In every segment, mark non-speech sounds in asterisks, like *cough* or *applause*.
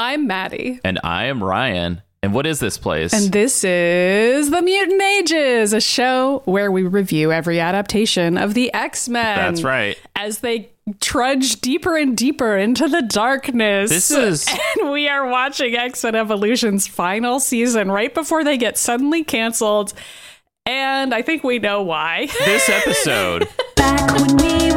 I'm Maddie. And I am Ryan. And what is this place? And this is The Mutant Ages, a show where we review every adaptation of the X Men. That's right. As they trudge deeper and deeper into the darkness. This is. *laughs* And we are watching X Men Evolution's final season right before they get suddenly canceled. And I think we know why. This *laughs* episode. Back when we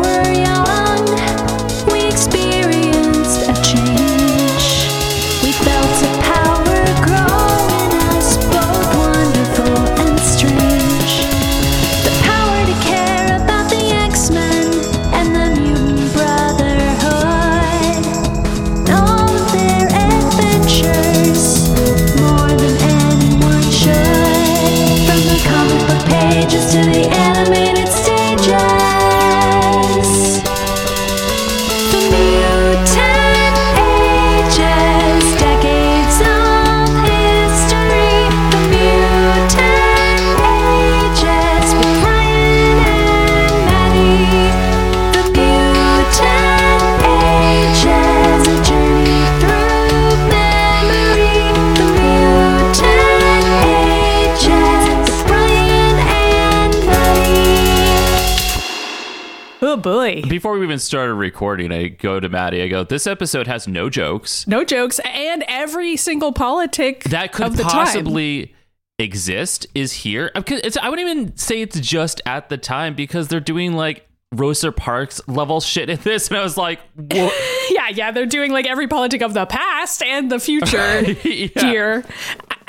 Boy. Before we even started recording, I go to Maddie. I go, This episode has no jokes. No jokes. And every single politic That could of the time. possibly exist is here. I wouldn't even say it's just at the time because they're doing like Rosa Parks level shit in this. And I was like, what? *laughs* Yeah, yeah, they're doing like every politic of the past and the future *laughs* Yeah. here.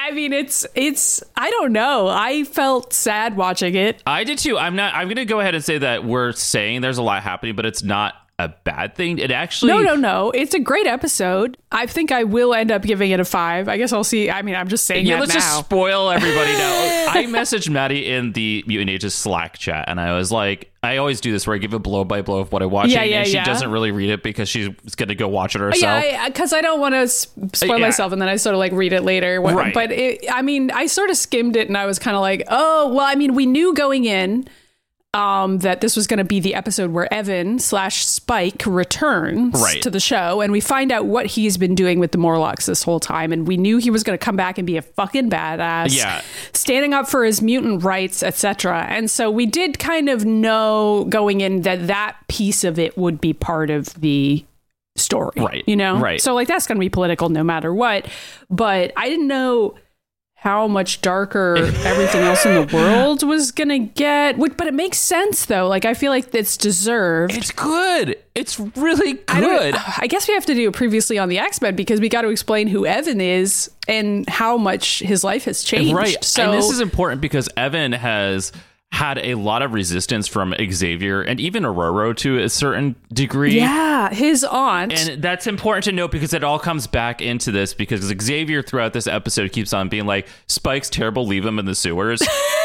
I mean, it's it's I don't know. I felt sad watching it. I did too. I'm not. I'm to go ahead and say that we're saying there's a lot happening, but it's not a bad thing. It actually. No, no, no. It's a great episode. I think I will end up giving it a five. I guess I'll see. I mean, I'm just saying Yeah, that let's now. just spoil everybody now. *laughs* I messaged Maddie in the Mutant Ages Slack chat, and I was like, I always do this where I give a blow by blow of what I watch, Yeah, yeah, and she yeah. doesn't really read it because she's going to go watch it herself. yeah, because I, don't want to spoil myself, and then I sort of like read it later. When- Right. But it, I mean, I sort of skimmed it, and I was kind of like, oh, well. I mean, we knew going in um, that this was going to be the episode where Evan slash Spyke returns Right. to the show, and we find out what he's been doing with the Morlocks this whole time, and we knew he was going to come back and be a fucking badass, Yeah. standing up for his mutant rights, etc. And so we did kind of know going in that that piece of it would be part of the story, Right. You know, Right. So like that's going to be political no matter what. But I didn't know how much darker *laughs* everything else in the world was to get. But it makes sense though. Like I feel like it's deserved. It's good. It's really I good. *sighs* I guess we have to do it previously on the X Men because we got to explain who Evan is and how much his life has changed. Right. So and this is important because Evan has had a lot of resistance from Xavier and even Ororo to a certain degree. yeah, his aunt. And that's important to note because it all comes back into this because Xavier throughout this episode keeps on being like, Spyke's terrible, leave him in the sewers. *laughs*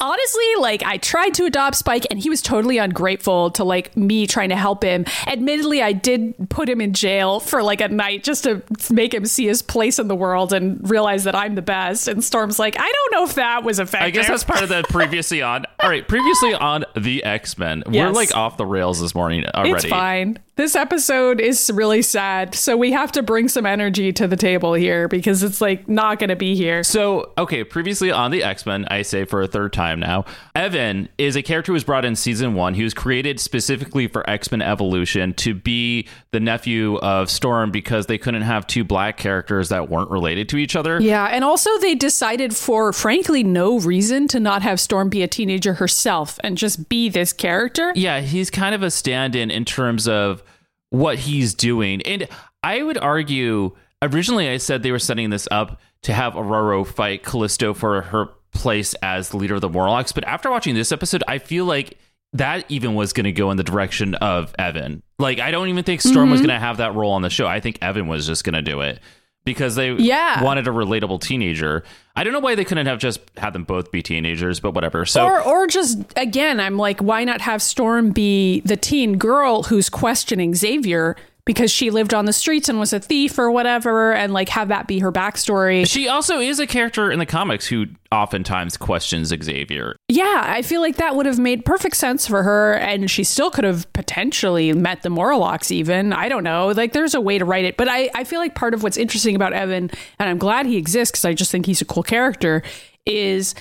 honestly, like, I tried to adopt Spyke and he was totally ungrateful to like me trying to help him. Admittedly, I did put him in jail for like a night just to make him see his place in the world and realize that I'm the best. And Storm's like, I don't know if that was effective. I guess that's part of the previously on. All right, previously on the X Men. We're like off the rails this morning already. It's fine. This episode is really sad. So we have to bring some energy to the table here because it's like not going to be here. So, okay, previously on the X Men, I say for a third time now, Evan is a character who was brought in season one. He was created specifically for X Men Evolution to be the nephew of Storm because they couldn't have two black characters that weren't related to each other. Yeah, and also they decided for frankly no reason to not have Storm be a teenager herself and just be this character. Yeah, he's kind of a stand in in terms of what he's doing. And I would argue, originally I said they were setting this up to have Ororo fight Callisto for her place as leader of the Morlocks, But after watching this episode, I feel like that even was going to go in the direction of Evan. Like, I don't even think Storm was mm-hmm. going to have that role on the show. I think Evan was just going to do it because they Yeah. wanted a relatable teenager. I don't know why they couldn't have just had them both be teenagers, but whatever. So, or or just again, I'm like, why not have Storm be the teen girl who's questioning Xavier because she lived on the streets and was a thief or whatever, and like have that be her backstory. She also is a character in the comics who oftentimes questions Xavier. Yeah, I feel like that would have made perfect sense for her, and she still could have potentially met the Morlocks, even. I don't know. Like, there's a way to write it. But I, I feel like part of what's interesting about Evan, and I'm glad he exists because I just think he's a cool character, is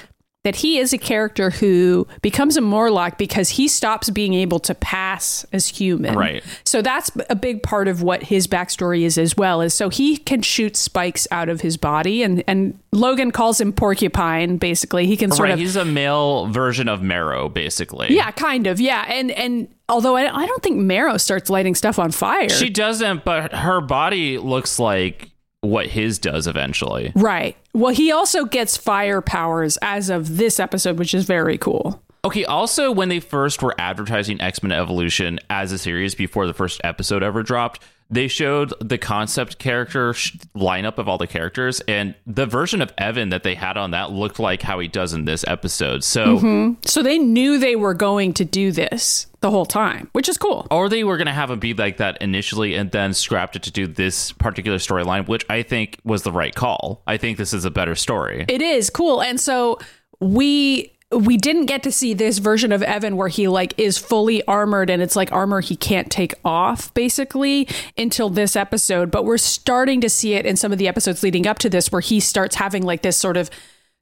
that he is a character who becomes a Morlock because he stops being able to pass as human. Right. So that's a big part of what his backstory is as well. Is so he can shoot spikes out of his body, and and Logan calls him Porcupine. Basically, he can sort right, of he's a male version of Marrow, basically. yeah, kind of. Yeah, and and although I, I don't think Marrow starts lighting stuff on fire. She doesn't, but her body looks like what his does eventually. right. Well, he also gets fire powers as of this episode, which is very cool. Okay, also, when they first were advertising X Men Evolution as a series before the first episode ever dropped, they showed the concept character sh- lineup of all the characters, and the version of Evan that they had on that looked like how he does in this episode. So, mm-hmm. So they knew they were going to do this the whole time, which is cool. or they were going to have him be like that initially and then scrapped it to do this particular storyline, which I think was the right call. I think this is a better story. It is cool. And so we we didn't get to see this version of Evan where he like is fully armored and it's like armor he can't take off basically until this episode, but we're starting to see it in some of the episodes leading up to this where he starts having like this sort of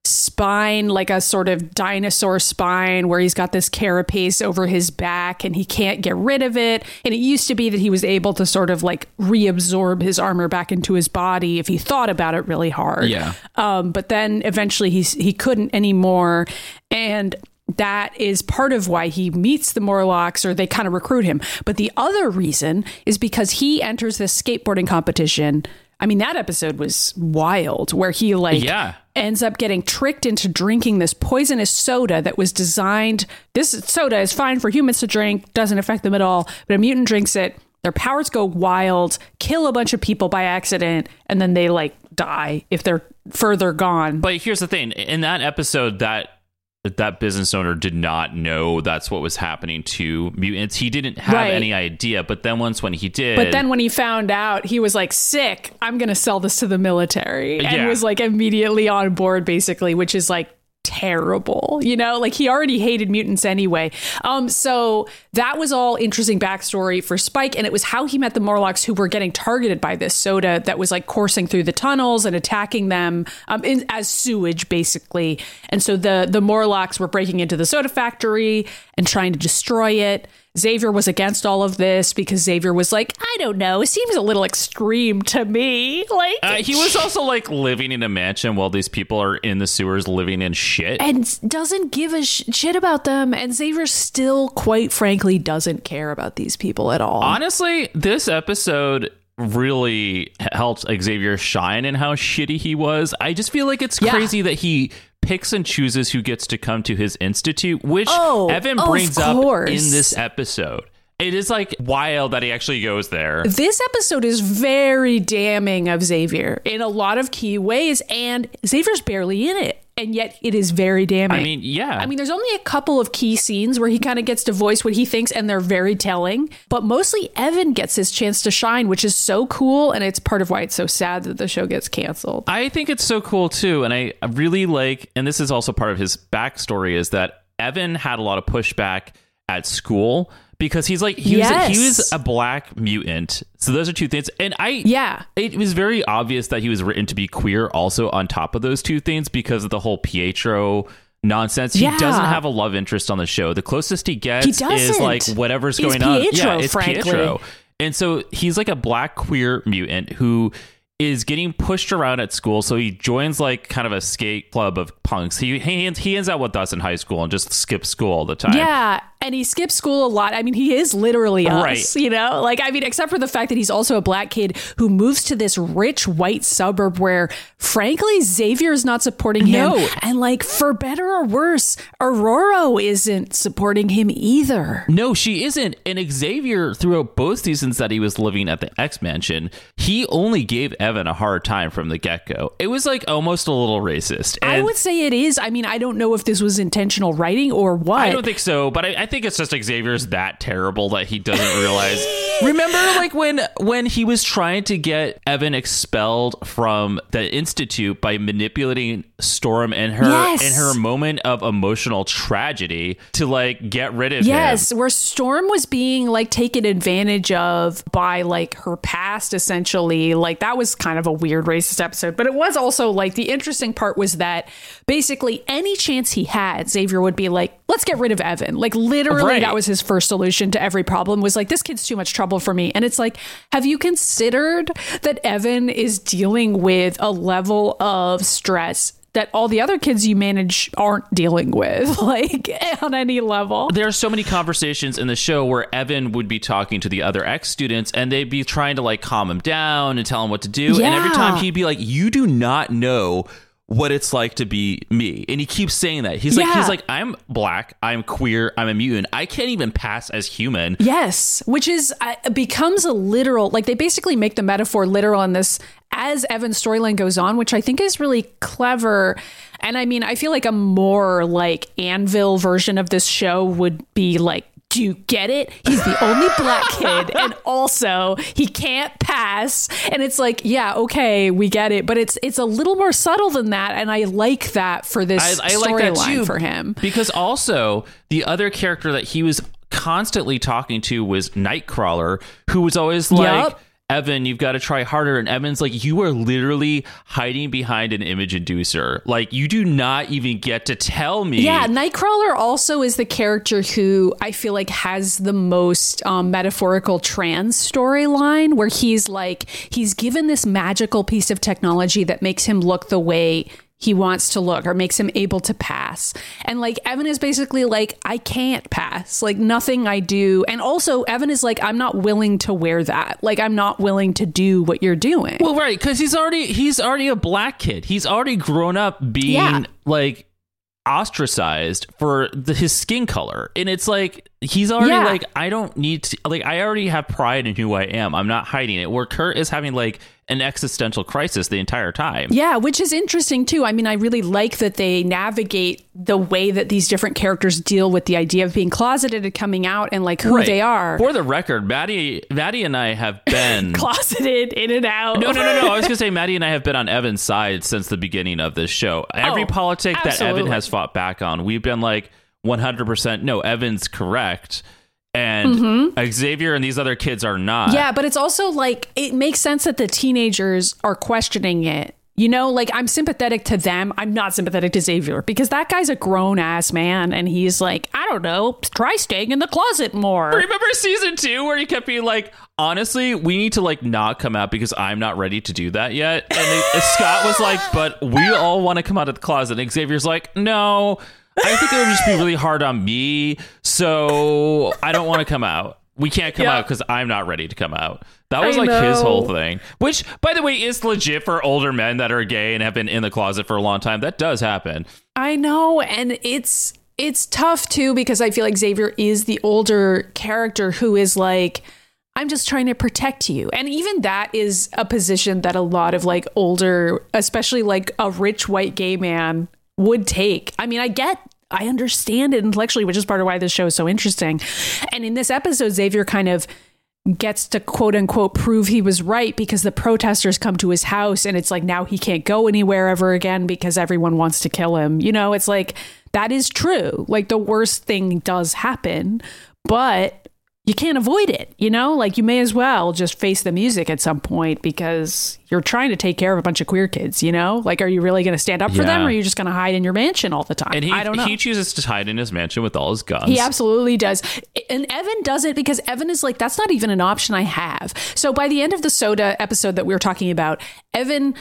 spine like a sort of dinosaur spine where he's got this carapace over his back and he can't get rid of it and it used to be that he was able to sort of like reabsorb his armor back into his body if he thought about it really hard Yeah. um, but then eventually he's he couldn't anymore, and that is part of why he meets the Morlocks or they kind of recruit him. But the other reason is because he enters this skateboarding competition. I mean, that episode was wild, where he like Yeah. ends up getting tricked into drinking this poisonous soda that was designed. This soda is fine for humans to drink, doesn't affect them at all. But a mutant drinks it, their powers go wild, kill a bunch of people by accident, and then they like die if they're further gone. But here's the thing: in that episode, that that business owner did not know that's what was happening to mutants. He didn't have Right. any idea. But then once when he did, But then when he found out, he was like, sick, I'm going to sell this to the military. And Yeah. was like immediately on board, basically, which is like terrible. You know, like he already hated mutants anyway. Um, so that was all interesting backstory for Spyke. And it was how he met the Morlocks who were getting targeted by this soda that was like coursing through the tunnels and attacking them um, in, as sewage, basically. And so the, the Morlocks were breaking into the soda factory and trying to destroy it. Xavier was against all of this because Xavier was like, I don't know, it seems a little extreme to me. *laughs* Like, uh, he was also like living in a mansion while these people are in the sewers living in shit. and doesn't give a sh- shit about them. And Xavier still, quite frankly, doesn't care about these people at all. Honestly, this episode really helped Xavier shine in how shitty he was. I just feel like it's Yeah. crazy that he picks and chooses who gets to come to his institute, which Oh, Evan oh, of brings up in this episode. It is like wild that he actually goes there. this episode is very damning of Xavier in a lot of key ways, and Xavier's barely in it. And yet it is very damning. I mean, yeah. I mean, there's only a couple of key scenes where he kind of gets to voice what he thinks, and they're very telling. But mostly Evan gets his chance to shine, which is so cool. And it's part of why it's so sad that the show gets canceled. I think it's so cool too, and I really like. And this is also part of his backstory is that Evan had a lot of pushback at school because he's like he was he was a black mutant. So those are two things, and I Yeah. it was very obvious that he was written to be queer. Also on top of those two things because of the whole Pietro nonsense. He Yeah. doesn't have a love interest on the show. The closest he gets He is like whatever's It's going on. Pietro, Yeah, it's frankly. Pietro. And so he's like a black queer mutant who is getting pushed around at school. So he joins like kind of a skate club of punks. He he ends, he ends out with us in high school and just skips school all the time. Yeah, and he skips school a lot. I mean, he is literally us, Right. you know? Like, I mean, except for the fact that he's also a black kid who moves to this rich white suburb where, frankly, Xavier is not supporting him. No. And, like, for better or worse, Ororo isn't supporting him either. No, she isn't. And Xavier, throughout both seasons that he was living at the X Mansion, he only gave Evan a hard time from the get go. It was like almost a little racist. And I would say it is. I mean, I don't know if this was intentional writing or what. I don't think so, but I, I think it's just Xavier's that terrible that he doesn't realize. Remember, like when when he was trying to get Evan expelled from the institute by manipulating Storm and her Yes. in her moment of emotional tragedy to like get rid of him. Yes, where Storm was being like taken advantage of by like her past, essentially. Like that was kind of a weird racist episode. But it was also like the interesting part was that basically any chance he had, Xavier would be like, let's get rid of Evan. Like literally, Right. that was his first solution to every problem was like, this kid's too much trouble for me. And it's like, have you considered that Evan is dealing with a level of stress? That all the other kids you manage aren't dealing with, *laughs* like on any level. there are so many conversations in the show where Evan would be talking to the other ex students and they'd be trying to like calm him down and tell him what to do. And every time he'd be like, You do not know what it's like to be me. And he keeps saying that. He's like he's like, I'm black, I'm queer, I'm a mutant. I can't even pass as human. Yes, which is uh, becomes a literal like they basically make the metaphor literal in this as Evan's storyline goes on, which I think is really clever. And I mean, I feel like a more like Anvil version of this show would be like do you get it? He's the only black *laughs* kid, and also he can't pass. And it's like, yeah, okay, we get it, but it's it's a little more subtle than that, and I like that for this I, I storyline too for him. because also the other character that he was constantly talking to was Nightcrawler, who was always like. Yup. Evan, you've got to try harder. And Evan's like, you are literally hiding behind an image inducer. Like, you do not even get to tell me. Yeah, Nightcrawler also is the character who I feel like has the most um, metaphorical trans storyline, where he's like, he's given this magical piece of technology that makes him look the way he wants to look or makes him able to pass. And like, Evan is basically like, I can't pass. Like, nothing I do. And also, Evan is like, I'm not willing to wear that. Like, I'm not willing to do what you're doing. Well, right, because he's already he's already a black kid. He's already grown up being Yeah. like ostracized for the, his skin color, and it's like he's already Yeah. like I don't need to like I already have pride in who I am. I'm not hiding it. Where Kurt is having like an existential crisis the entire time. Yeah, which is interesting too. I mean, I really like that they navigate the way that these different characters deal with the idea of being closeted and coming out and like who Right. they are. For the record, Maddie, Maddie and I have been. *laughs* closeted in and out. No, no, no, no. I was going *laughs* to say Maddie and I have been on Evan's side since the beginning of this show. Every Oh, politic that Evan has fought back on, we've been like 100% no, Evan's correct. And Xavier and these other kids are not. Mm-hmm. Yeah, but it's also like it makes sense that the teenagers are questioning it. You know, like I'm sympathetic to them. I'm not sympathetic to Xavier because that guy's a grown ass man and he's like, I don't know, try staying in the closet more. Remember season two where he kept being like, honestly, we need to like not come out because I'm not ready to do that yet. And then Scott was like, but we all want to come out of the closet. And Xavier's like, no, I think it would just be really hard on me. So I don't want to come out. We can't come Yeah. out because I'm not ready to come out. That was I like his whole thing, which, by the way, is legit for older men that are gay and have been in the closet for a long time. That does happen. I know, and it's it's tough too because I feel like Xavier is the older character who is like I'm just trying to protect you. And even that is a position that a lot of like older, especially like a rich white gay man would take. I mean, I get I understand it intellectually, which is part of why this show is so interesting. And in this episode Xavier kind of gets to quote unquote prove he was right because the protesters come to his house and it's like now he can't go anywhere ever again because everyone wants to kill him. You know, it's like that is true. Like the worst thing does happen, but you can't avoid it, you know? Like you may as well just face the music at some point because you're trying to take care of a bunch of queer kids, you know? Like are you really going to stand up for them or are you just going to hide in your mansion all the time? And he, I don't know. he chooses to hide in his mansion with all his guns. He absolutely does. And Evan does it because Evan is like, that's not even an option I have. So by the end of the soda episode that we were talking about, Evan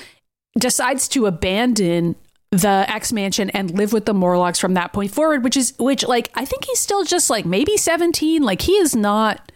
decides to abandon the X Mansion and live with the Morlocks from that point forward, which is which like I think he's still just like maybe 17. Like he is not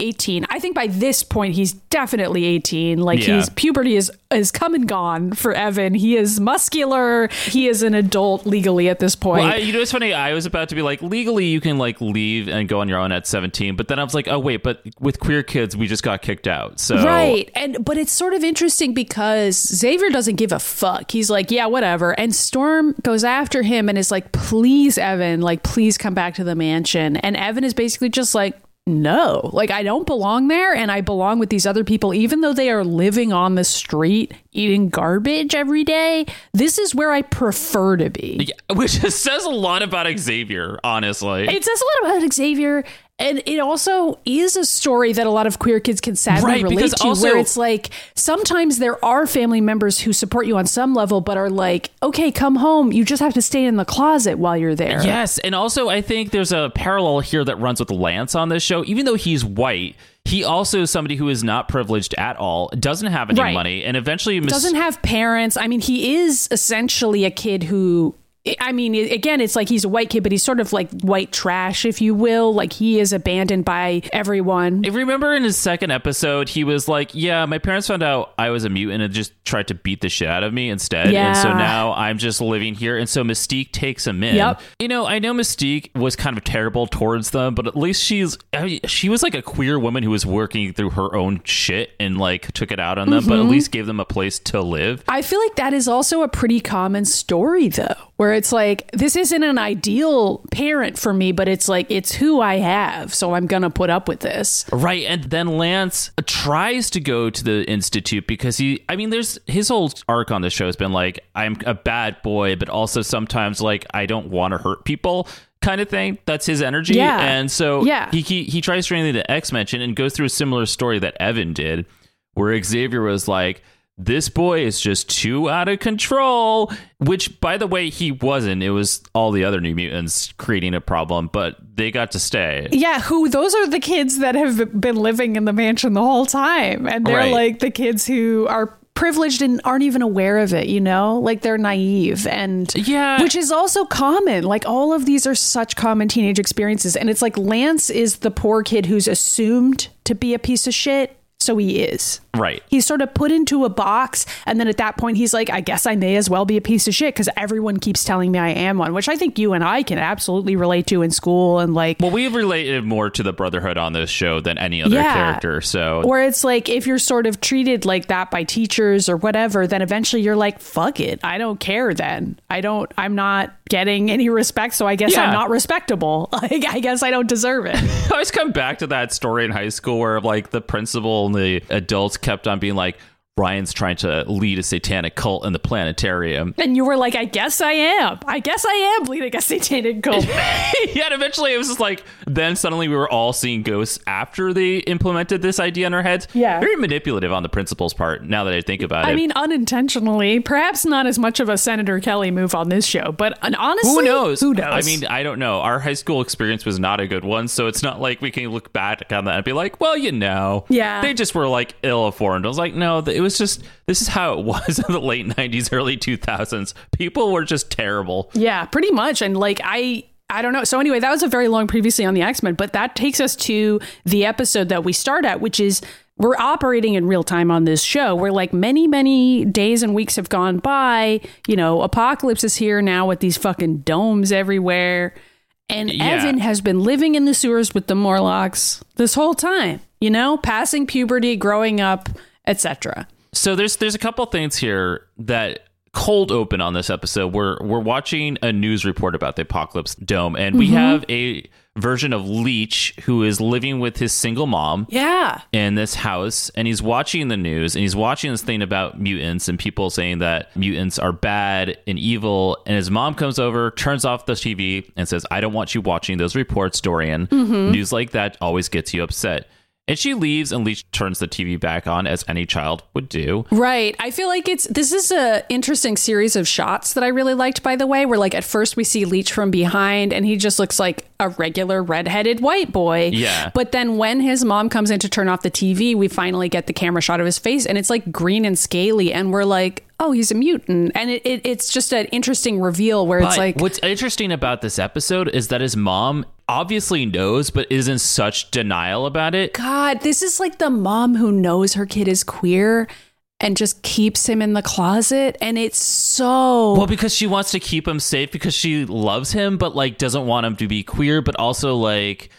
18. I think by this point he's definitely 18. Like Yeah. he's puberty is is come and gone for Evan. He is muscular. He is an adult legally at this point. Well, I, you know, it's funny. I was about to be like, legally, you can like leave and go on your own at 17, but then I was like, oh wait, but with queer kids, we just got kicked out. So Right. And but it's sort of interesting because Xavier doesn't give a fuck. He's like, yeah, whatever. And Storm goes after him and is like, please, Evan, like, please come back to the mansion. And Evan is basically just like, no, like I don't belong there and I belong with these other people, even though they are living on the street eating garbage every day. This is where I prefer to be. Yeah, *laughs* which says a lot about Xavier, honestly. It says a lot about Xavier, and it also is a story that a lot of queer kids can sadly Right, relate to. also- where it's like sometimes there are family members who support you on some level, but are like, "Okay, come home. You just have to stay in the closet while you're there." Yes, and also I think there's a parallel here that runs with Lance on this show. Even though he's white, he also is somebody who is not privileged at all, doesn't have any Right. money, and eventually mis- doesn't have parents. I mean, he is essentially a kid who. I mean, again, it's like he's a white kid, but he's sort of like white trash, if you will. Like he is abandoned by everyone. I remember in his second episode, he was like, "Yeah, my parents found out I was a mutant and just tried to beat the shit out of me instead, yeah. and so now I'm just living here." And so Mystique takes him in. Yep. You know, I know Mystique was kind of terrible towards them, but at least she's I mean, she was like a queer woman who was working through her own shit and like took it out on them, Mm-hmm. but at least gave them a place to live. I feel like that is also a pretty common story, though, where it's like, this isn't an ideal parent for me, but it's like, it's who I have. So I'm going to put up with this. Right, and then Lance tries to go to the institute because he I mean there's his whole arc on the show has been like I'm a bad boy but also sometimes like I don't want to hurt people kind of thing. That's his energy. Yeah. And so Yeah. he, he he tries to the X Mansion and goes through a similar story that Evan did where Xavier was like this boy is just too out of control, which by the way he wasn't. It was all the other new mutants creating a problem, but they got to stay. Yeah, who those are the kids that have been living in the mansion the whole time. And they're Right. like the kids who are privileged and aren't even aware of it, you know? Like they're naive and Yeah. which is also common. Like all of these are such common teenage experiences and it's like Lance is the poor kid who's assumed to be a piece of shit, so he is. Right. He's sort of put into a box, and then at that point, he's like, I guess I may as well be a piece of shit because everyone keeps telling me I am one, which I think you and I can absolutely relate to in school. And like, Well, we've related more to the Brotherhood on this show than any other Yeah. character. So or it's like if you're sort of treated like that by teachers or whatever, then eventually you're like, fuck it. I don't care then. I don't, I'm not getting any respect, so I guess Yeah. I'm not respectable. *laughs* Like, I guess I don't deserve it. *laughs* I always come back to that story in high school where like the principal and the adults kept on being like, Ryan's trying to lead a satanic cult in the planetarium. and you were like, I guess I am. I guess I am leading a satanic cult. *laughs* yeah, and eventually it was just like, then suddenly we were all seeing ghosts after they implemented this idea in our heads. Yeah. Very manipulative on the principal's part, now that I think about it. I mean, unintentionally, perhaps not as much of a Senator Kelly move on this show, but honestly, who knows? Who knows? I mean, I don't know. Our high school experience was not a good one, so it's not like we can look back on that and be like, well, you know, Yeah. they just were like ill informed. I was like, no, it was just this is how it was *laughs* in the late '90s, early 2000s. People were just terrible. yeah, pretty much. And like, I. I don't know. So anyway, that was a very long previously on the X-Men, but that takes us to the episode that we start at, which is we're operating in real time on this show where like many, many days and weeks have gone by. You know, Apocalypse is here now with these fucking domes everywhere. And Yeah. Evan has been living in the sewers with the Morlocks this whole time, you know, passing puberty, growing up, etc. So there's there's a couple things here that cold open on this episode. We're we're watching a news report about the Apocalypse Dome, and we mm-hmm. have a version of Leech who is living with his single mom. Yeah. in this house and he's watching the news and he's watching this thing about mutants and people saying that mutants are bad and evil and his mom comes over turns off the tv and says i don't want you watching those reports dorian mm-hmm. news like that always gets you upset and she leaves and leech turns the tv back on as any child would do Right. I feel like it's this is a interesting series of shots that I really liked by the way, where like at first we see Leech from behind and he just looks like a regular redheaded white boy. Yeah. But then when his mom comes in to turn off the TV, we finally get the camera shot of his face and it's like green and scaly and we're like, oh, he's a mutant. And it, it, it's just an interesting reveal where it's like what's interesting about this episode is that his mom obviously knows, but is in such denial about it. God, this is like the mom who knows her kid is queer and just keeps him in the closet. And it's so. Well, because she wants to keep him safe because she loves him, but like doesn't want him to be queer, but also like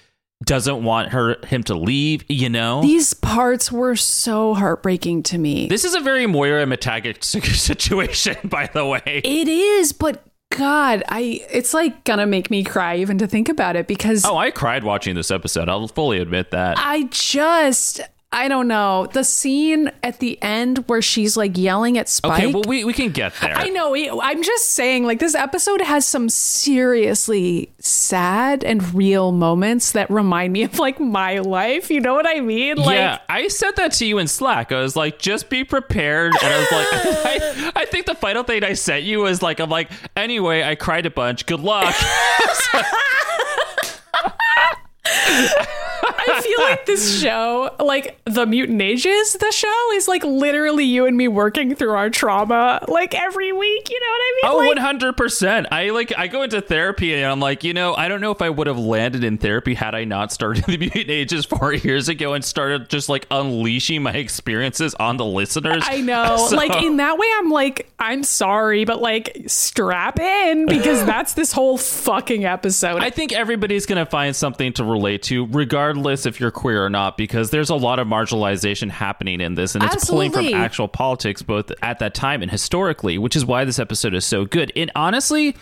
doesn't want her him to leave. You know, these parts were so heartbreaking to me. this is a very Moira MacTaggert *laughs* situation, by the way. it is, but God, I it's like gonna make me cry even to think about it because Oh, I cried watching this episode. I'll fully admit that. I just I don't know. The scene at the end where she's like yelling at Spyke. Okay, well, we, we can get there. I know. we- I'm just saying, like, this episode has some seriously sad and real moments that remind me of, like, my life. You know what I mean? Like, yeah, I said that to you in Slack. I was like, just be prepared. And I was like, *laughs* I, I think the final thing I sent you was like, I'm like, anyway, I cried a bunch. Good luck. *laughs* *laughs* I feel like this show, like, The Mutant Ages, the show is, like, literally you and me working through our trauma, like, every week. You know what I Oh, mean? one like, hundred percent. I like I go into therapy and I'm like, you know, I don't know if I would have landed in therapy had I not started *laughs* the mutant ages four years ago and started just like unleashing my experiences on the listeners. I know. *laughs* So- Like, in that way, I'm like, I'm sorry, but, like, strap in because *laughs* that's this whole fucking episode. I think everybody's going to find something to relate to, regardless if you're queer or not, because there's a lot of marginalization happening in this, and it's pulling from actual politics, both at that time and historically, which is why this episode is so good. And honestly,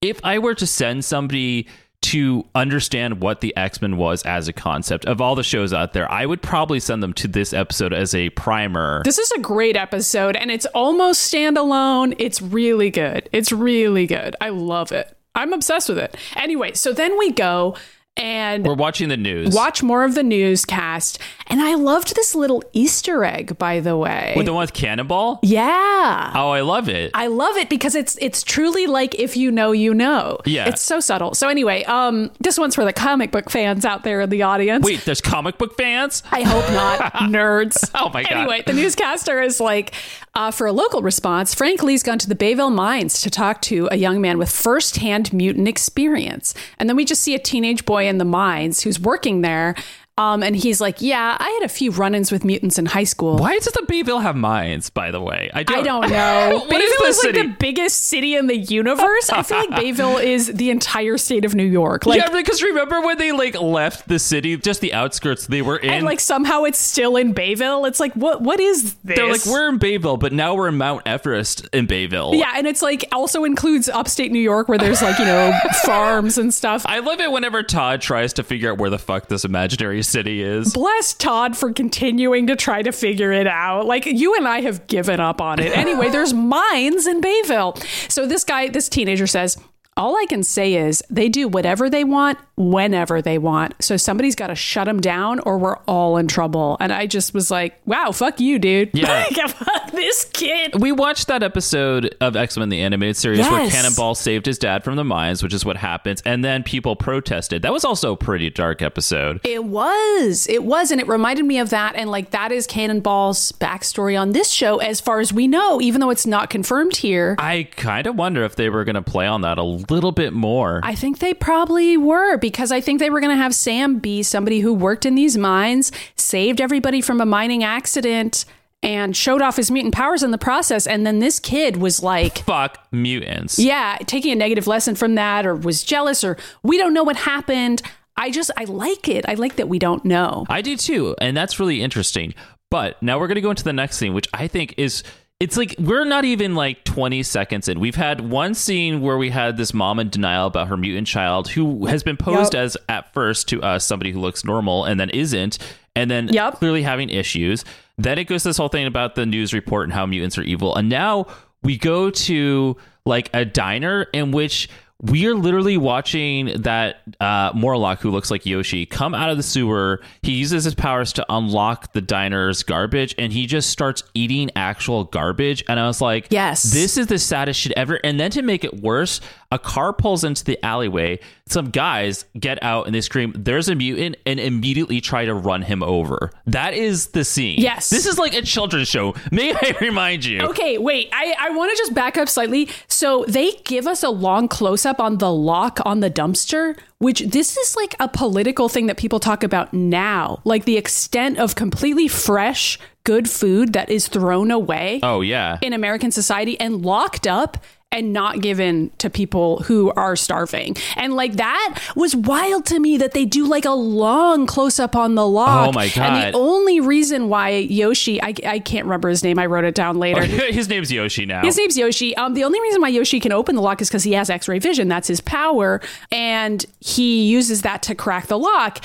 if I were to send somebody to understand what the X Men was as a concept of all the shows out there, I would probably send them to this episode as a primer. This is a great episode and it's almost standalone. It's really good. It's really good. I love it. I'm obsessed with it. Anyway, so then we go and We're watching the news. watch more of the newscast. And I loved this little Easter egg, by the way. with the one with Cannonball? yeah. Oh, I love it. I love it because it's it's truly like if you know, you know. Yeah. It's so subtle. So anyway, um, this one's for the comic book fans out there in the audience. Wait, there's comic book fans? I hope not, *laughs* nerds. Oh my God. Anyway, the newscaster is like, uh, for a local response, Frank Lee's gone to the Bayville Mines to talk to a young man with firsthand mutant experience. And then we just see a teenage boy in the mines who's working there. Um, and he's like, Yeah, I had a few run ins with mutants in high school. Why does the Bayville have mines, by the way? I don't *laughs* know. What Bayville is is, like the biggest city in the universe. I feel like Bayville *laughs* is the entire state of New York. Like, yeah, because remember when they like left the city, just the outskirts they were in? and like somehow it's still in Bayville. It's like, what? What is this? they're like, we're in Bayville, but now we're in Mount Everest in Bayville. Yeah, and it's like also includes upstate New York where there's like, you know, *laughs* farms and stuff. I love it whenever Todd tries to figure out where the fuck this imaginary city is. Bless Todd for continuing to try to figure it out. Like you and I have given up on it. Anyway, there's mines in Bayville. So this guy, this teenager says, all I can say is they do whatever they want whenever they want. So somebody's got to shut them down or we're all in trouble. And I just was like, wow, fuck you, dude. Yeah. *laughs* Like, fuck this kid. We watched that episode of X Men the animated series where Cannonball saved his dad from the mines, which is what happens, and then people protested. That was also a pretty dark episode. It was. It was. And it reminded me of that. And like that is Cannonball's backstory on this show, as far as we know, even though it's not confirmed here. I kind of wonder if they were going to play on that a little bit more. I think they probably were because I think they were going to have Sam be somebody who worked in these mines, saved everybody from a mining accident, and showed off his mutant powers in the process. And then this kid was like, *laughs* Fuck mutants. yeah, taking a negative lesson from that or was jealous or we don't know what happened. I just, I like it. I like that we don't know. I do too, and that's really interesting. But now we're going to go into the next scene, which I think is it's like we're not even like 20 seconds in. We've had one scene where we had this mom in denial about her mutant child who has been posed Yep. as at first to us somebody who looks normal and then isn't and then Yep. clearly having issues. Then it goes to this whole thing about the news report and how mutants are evil. And now we go to like a diner in which we are literally watching that uh, Morlock, who looks like Yoshi, come out of the sewer. He uses his powers to unlock the diner's garbage, and he just starts eating actual garbage. And I was like, Yes. this is the saddest shit ever." And then to make it worse, a car pulls into the alleyway. Some guys get out and they scream, "There's a mutant!" and immediately try to run him over. That is the scene. Yes. this is like a children's show. May I *laughs* remind you? Okay, wait. I, I want to just back up slightly. So they give us a long close up on the lock on the dumpster, which this is like a political thing that people talk about now. Like the extent of completely fresh, good food that is thrown away Oh yeah. in American society and locked up and not given to people who are starving. And like that was wild to me that they do like a long close up on the lock. Oh, my And God. the only reason why Yoshi, I, I can't remember his name, I wrote it down later. *laughs* His name's Yoshi now. His name's Yoshi. Um, the only reason why Yoshi can open the lock is because he has X-ray vision. That's his power, and he uses that to crack the lock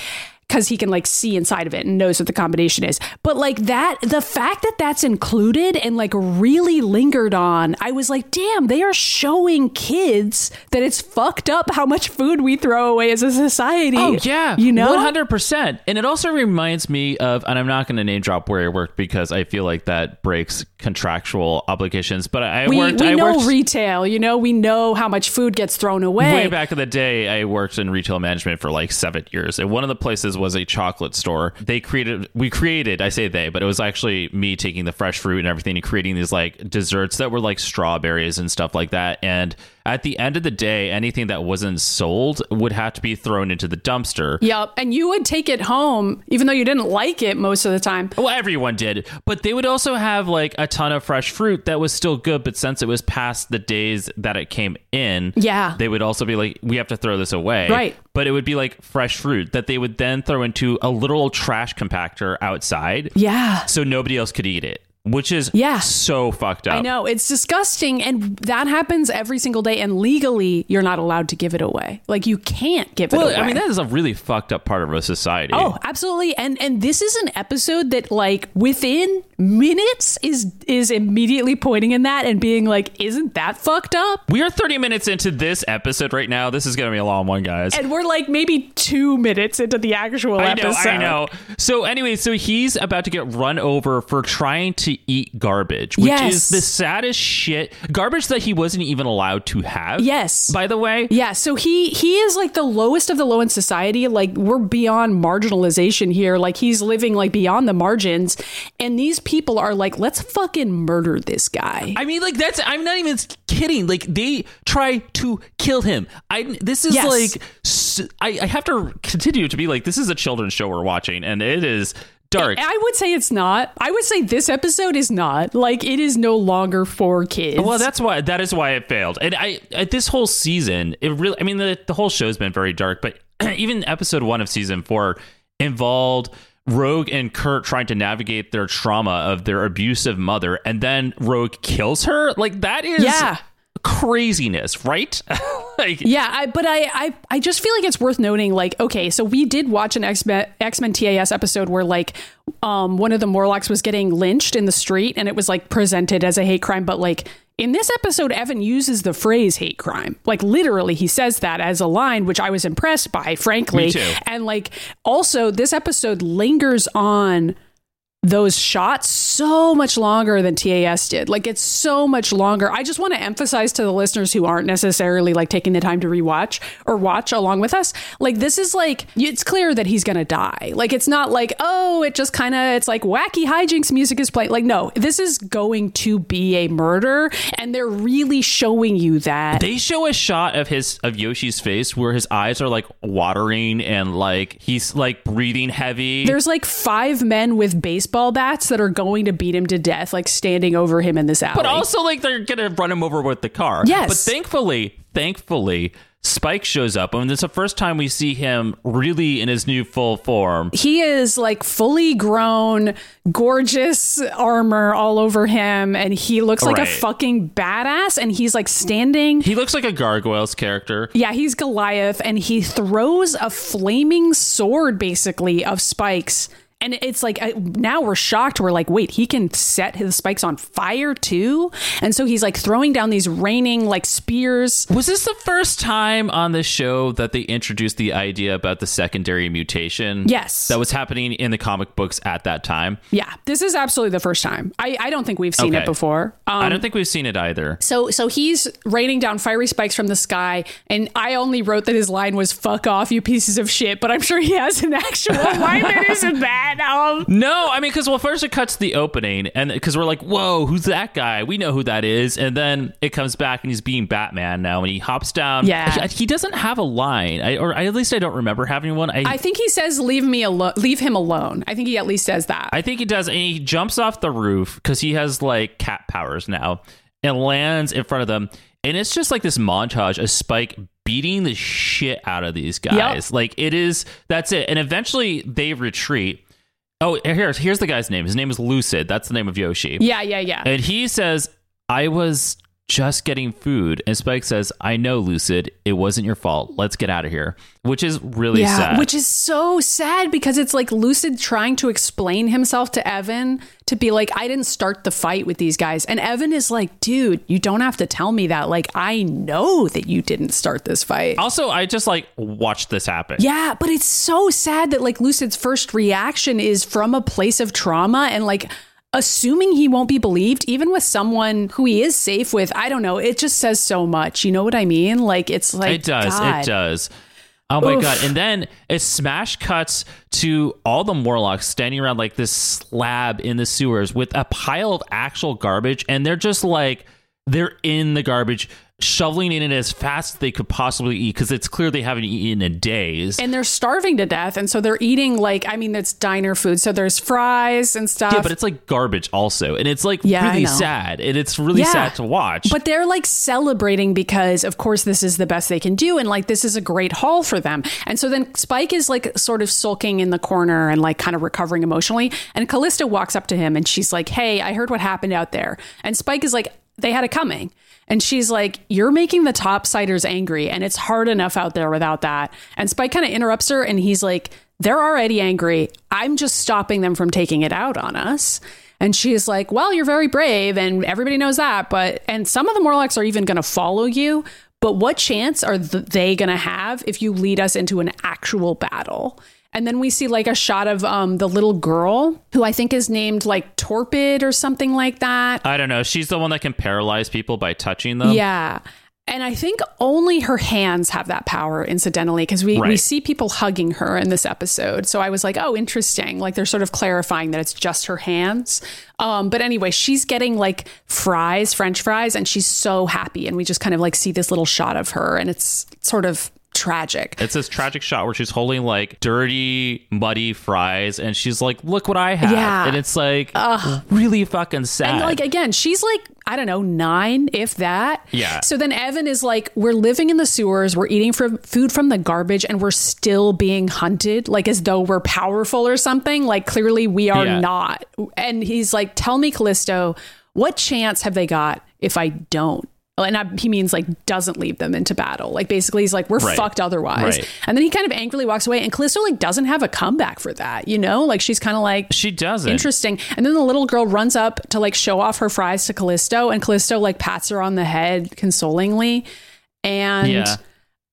because he can like see inside of it and knows what the combination is. But like that, the fact that that's included and like really lingered on, I was like, damn, they are showing kids that it's fucked up how much food we throw away as a society. Oh yeah, you know, one hundred percent. And it also reminds me of, and I'm not going to name drop where I worked because I feel like that breaks contractual obligations. But I We, worked. we I know worked retail, you know, we know how much food gets thrown away. way back in the day. I worked in retail management for like seven years, and one of the places was a chocolate store. They created, we created. I say they, but it was actually me taking the fresh fruit and everything and creating these like desserts that were like strawberries and stuff like that. And at the end of the day, anything that wasn't sold would have to be thrown into the dumpster. Yep. And you would take it home, even though you didn't like it most of the time. Well, everyone did, but they would also have like a ton of fresh fruit that was still good, but since it was past the days that it came in, Yeah. they would also be like, we have to throw this away, Right. But it would be like fresh fruit that they would then throw into a literal trash compactor outside, Yeah. so nobody else could eat it, which is Yeah. so fucked up. I know. It's disgusting. And that happens every single day. And legally, you're not allowed to give it away. Like, you can't give it Well, away. I mean, that is a really fucked up part of our society. Oh, absolutely. And and this is an episode that like within minutes is is immediately pointing in that and being like, isn't that fucked up? we are 30 minutes into this episode right now. This is going to be a long one, guys. And we're like maybe two minutes into the actual I know, episode. I know. So anyway, so he's about to get run over for trying to eat garbage, which Yes. is the saddest shit. Garbage that he wasn't even allowed to have. Yes. By the way. Yeah, so he he is like the lowest of the low in society. Like we're beyond marginalization here. Like he's living like beyond the margins, and these people are like, let's fucking murder this guy. I mean, like that's. I'm not even kidding. Like they try to kill him. I. This is Yes. like. I have to continue to be like. This is a children's show we're watching, and it is dark. I would say it's not. I would say this episode is not. Like it is no longer for kids. Well, that's why that is why it failed. And I at this whole season, it really I mean the the whole show's been very dark, but *clears throat* even episode 1 of season 4 involved Rogue and Kurt trying to navigate their trauma of their abusive mother and then Rogue kills her. Like that is Yeah. Craziness, right? *laughs* like Yeah, I, but I, I, I just feel like it's worth noting. Like, okay, so we did watch an X Men TAS episode where like, um, one of the Morlocks was getting lynched in the street, and it was like presented as a hate crime. But like in this episode, Evan uses the phrase hate crime. Like literally, he says that as a line, which I was impressed by, frankly. Me too. And like, also, this episode lingers on those shots so much longer than TAS did. Like it's so much longer. I just want to emphasize to the listeners who aren't necessarily like taking the time to rewatch or watch along with us. Like this is like it's clear that he's going to die. Like it's not like, "Oh, it just kind of it's like wacky hijinks music is playing." Like no, this is going to be a murder and they're really showing you that. they show a shot of his of Yoshi's face where his eyes are like watering and like he's like breathing heavy. There's like five men with baseball bats that are going to beat him to death, like standing over him in this alley. But also, like, they're gonna run him over with the car. Yes. But thankfully, thankfully, Spyke shows up, I and it's the first time we see him really in his new full form. he is like fully grown, gorgeous armor all over him, and he looks like Right. a fucking badass. And he's like standing. He looks like a Gargoyles character. Yeah, he's Goliath, and he throws a flaming sword basically of spikes And it's like I, now we're shocked. We're like, wait, he can set his spikes on fire too. And so he's like throwing down these raining like spears. Was this the first time on the show that they introduced the idea about the secondary mutation? Yes. That was happening in the comic books at that time. Yeah, this is absolutely the first time. I, I don't think we've seen Okay. it before. Um, I don't think we've seen it either. So so he's raining down fiery spikes from the sky, and I only wrote that his line was "fuck off, you pieces of shit," but I'm sure he has an actual *laughs* line that isn't that. No, I mean, because well, first it cuts the opening, and because we're like, "Whoa, who's that guy? We know who that is." And then it comes back, and he's being Batman now, and he hops down. Yeah. he, he doesn't have a line, I, or at least I don't remember having one. I, I think he says, "Leave me alone, leave him alone." I think he at least says that. I think he does, and he jumps off the roof because he has like cat powers now, and lands in front of them, and it's just like this montage of Spyke beating the shit out of these guys. Like it is, that's it, and eventually they retreat. Oh, here's here's the guy's name. His name is Lucid. That's the name of Yoshi. yeah, yeah, yeah. And he says, I was just getting food. And Spyke says, I know, Lucid. It wasn't your fault. Let's get out of here. Which is really yeah, sad. which is so sad because it's like Lucid trying to explain himself to Evan to be like, I didn't start the fight with these guys. And Evan is like, dude, you don't have to tell me that. Like, I know that you didn't start this fight. also, I just like watched this happen. Yeah, but it's so sad that like Lucid's first reaction is from a place of trauma and like assuming he won't be believed, even with someone who he is safe with. I don't know. It just says so much. You know what I mean? Like it's like It does. God. It does. Oh my Oof. god! And then it smash cuts to all the Morlocks standing around like this slab in the sewers with a pile of actual garbage, and they're just like they're in the garbage, shoveling in it as fast as they could possibly eat because it's clear they haven't eaten in days. And they're starving to death, and so they're eating like I mean, it's diner food. So there's fries and stuff. yeah, but it's like garbage also, and it's like Yeah, really sad, and it's really Yeah. sad to watch. But they're like celebrating because, of course, this is the best they can do. And like, this is a great haul for them. And so then Spyke is like sort of sulking in the corner and like kind of recovering emotionally. And Callisto walks up to him and she's like, Hey, I heard what happened out there. And Spyke is like, They had it coming. And she's like, You're making the topsiders angry. And it's hard enough out there without that. And Spyke kind of interrupts her and he's like, They're already angry. I'm just stopping them from taking it out on us. And she's like, Well, you're very brave, and everybody knows that. But, and some of the Morlocks are even going to follow you. But what chance are th- they going to have if you lead us into an actual battle? And then we see like a shot of um, the little girl who I think is named like Torpid or something like that. I don't know. She's the one that can paralyze people by touching them. Yeah. And I think only her hands have that power, incidentally, because we, we see people hugging her in this episode. So I was like, oh, interesting. Like they're sort of clarifying that it's just her hands. Um, but anyway, she's getting like fries, French fries, and she's so happy. And we just kind of like see this little shot of her, and it's sort of tragic. It's this tragic shot where she's holding like dirty, muddy fries, and she's like, "Look what I have!" Yeah. and it's like Ugh. really fucking sad. And like again, she's like I don't know nine, if that. Yeah. So then Evan is like, we're living in the sewers, we're eating from food from the garbage, and we're still being hunted, like as though we're powerful or something. Like clearly we are Yeah. not. And he's like, tell me, Callisto, what chance have they got if I don't? And I, he means like doesn't leave them into battle. Like basically, he's like we're Right. fucked otherwise. Right. And then he kind of angrily walks away. And Callisto like doesn't have a comeback for that. You know, like she's kind of like she doesn't. Interesting. And then the little girl runs up to like show off her fries to Callisto, and Callisto like pats her on the head consolingly. And Yeah.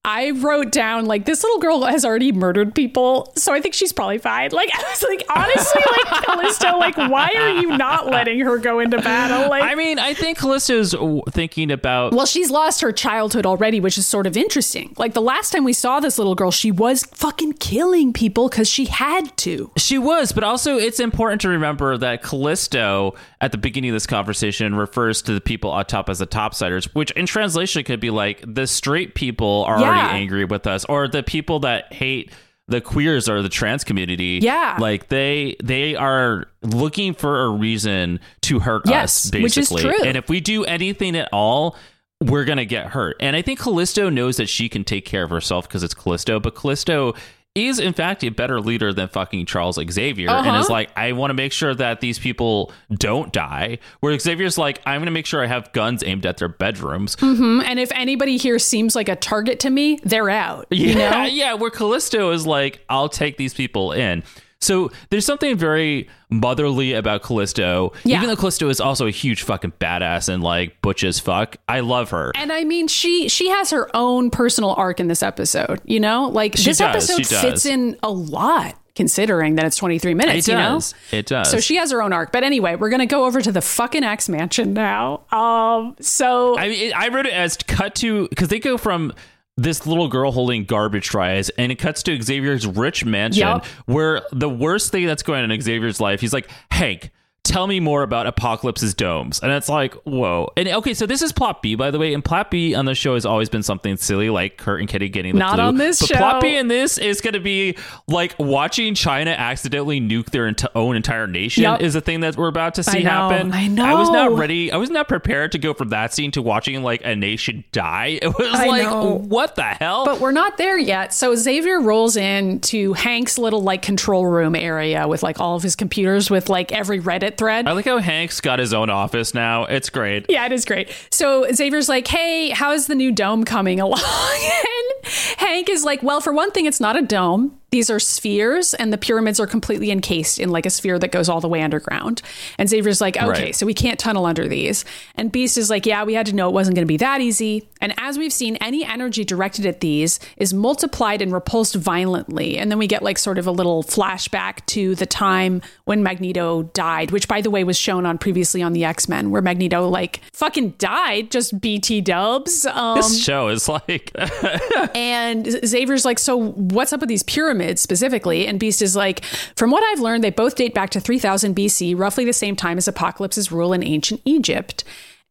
I wrote down like this little girl has already murdered people, so I think she's probably fine. Like *laughs* I was like, honestly, like *laughs* Callisto, like why are you not letting her go into battle? Like I mean, I think Callisto's thinking about. well, she's lost her childhood already, which is sort of interesting. Like the last time we saw this little girl, she was fucking killing people because she had to. She was, but also it's important to remember that Callisto at the beginning of this conversation refers to the people on top as the topsiders, which in translation could be like the straight people are Yeah. Already angry with us, or the people that hate the queers or the trans community. Yeah. like they they are looking for a reason to hurt Yes, us, basically. And if we do anything at all. We're gonna get hurt, and I think Callisto knows that she can take care of herself because it's Callisto. But Callisto is, in fact, a better leader than fucking Charles Xavier, and Uh-huh. is like, I want to make sure that these people don't die. Where Xavier's like, I'm going to make sure I have guns aimed at their bedrooms. And if anybody here seems like a target to me, they're out. You yeah, know? *laughs* yeah. Where Callisto is like, I'll take these people in. So there's something very motherly about Callisto. Yeah. Even though Callisto is also a huge fucking badass and like butch as fuck. I love her. And I mean, she she has her own personal arc in this episode. You know, like She this does, episode does. fits in a lot considering that it's 23 minutes. It you know. It does. So she has her own arc. But anyway, we're gonna go over to the fucking X Mansion now. Um, so I mean, I wrote it as cut to because they go from this little girl holding garbage trays, and it cuts to Xavier's rich mansion, Yup. where the worst thing that's going on in Xavier's life, he's like, Hank. Tell me more about Apocalypse's domes. And it's like, whoa. And okay, so this is plot B, by the way. And plot B on the show has always been something silly, like Kurt and Kitty getting the Not flu. on this but show. plot B in this is going to be like watching China accidentally nuke their ent- own entire nation Yup. is a thing that we're about to see know, happen. I know. I was not ready. I was not prepared to go from that scene to watching like a nation die. *laughs* It was I like, know. what the hell? But we're not there yet. So Xavier rolls in to Hank's little like control room area with like all of his computers with like every Reddit thread. I like how Hank's got his own office now. It's great. Yeah, it is great. So Xavier's like, "Hey, how's the new dome coming *laughs* along?" and Hank is like, "Well, for one thing, it's not a dome. These are spheres, and the pyramids are completely encased in like a sphere that goes all the way underground." And Xavier's like, "Okay, Right. so we can't tunnel under these." And Beast is like, "Yeah, we had to know it wasn't going to be that easy." And as we've seen, any energy directed at these is multiplied and repulsed violently. And then we get like sort of a little flashback to the time when Magneto died, which by the way was shown on previously on the X Men, where Magneto like fucking died, just BT dubs. Um, This show is like, *laughs* and Xavier's like, so what's up with these pyramids specifically? And Beast is like, from what I've learned, they both date back to 3000 BC, roughly the same time as Apocalypse's rule in ancient Egypt.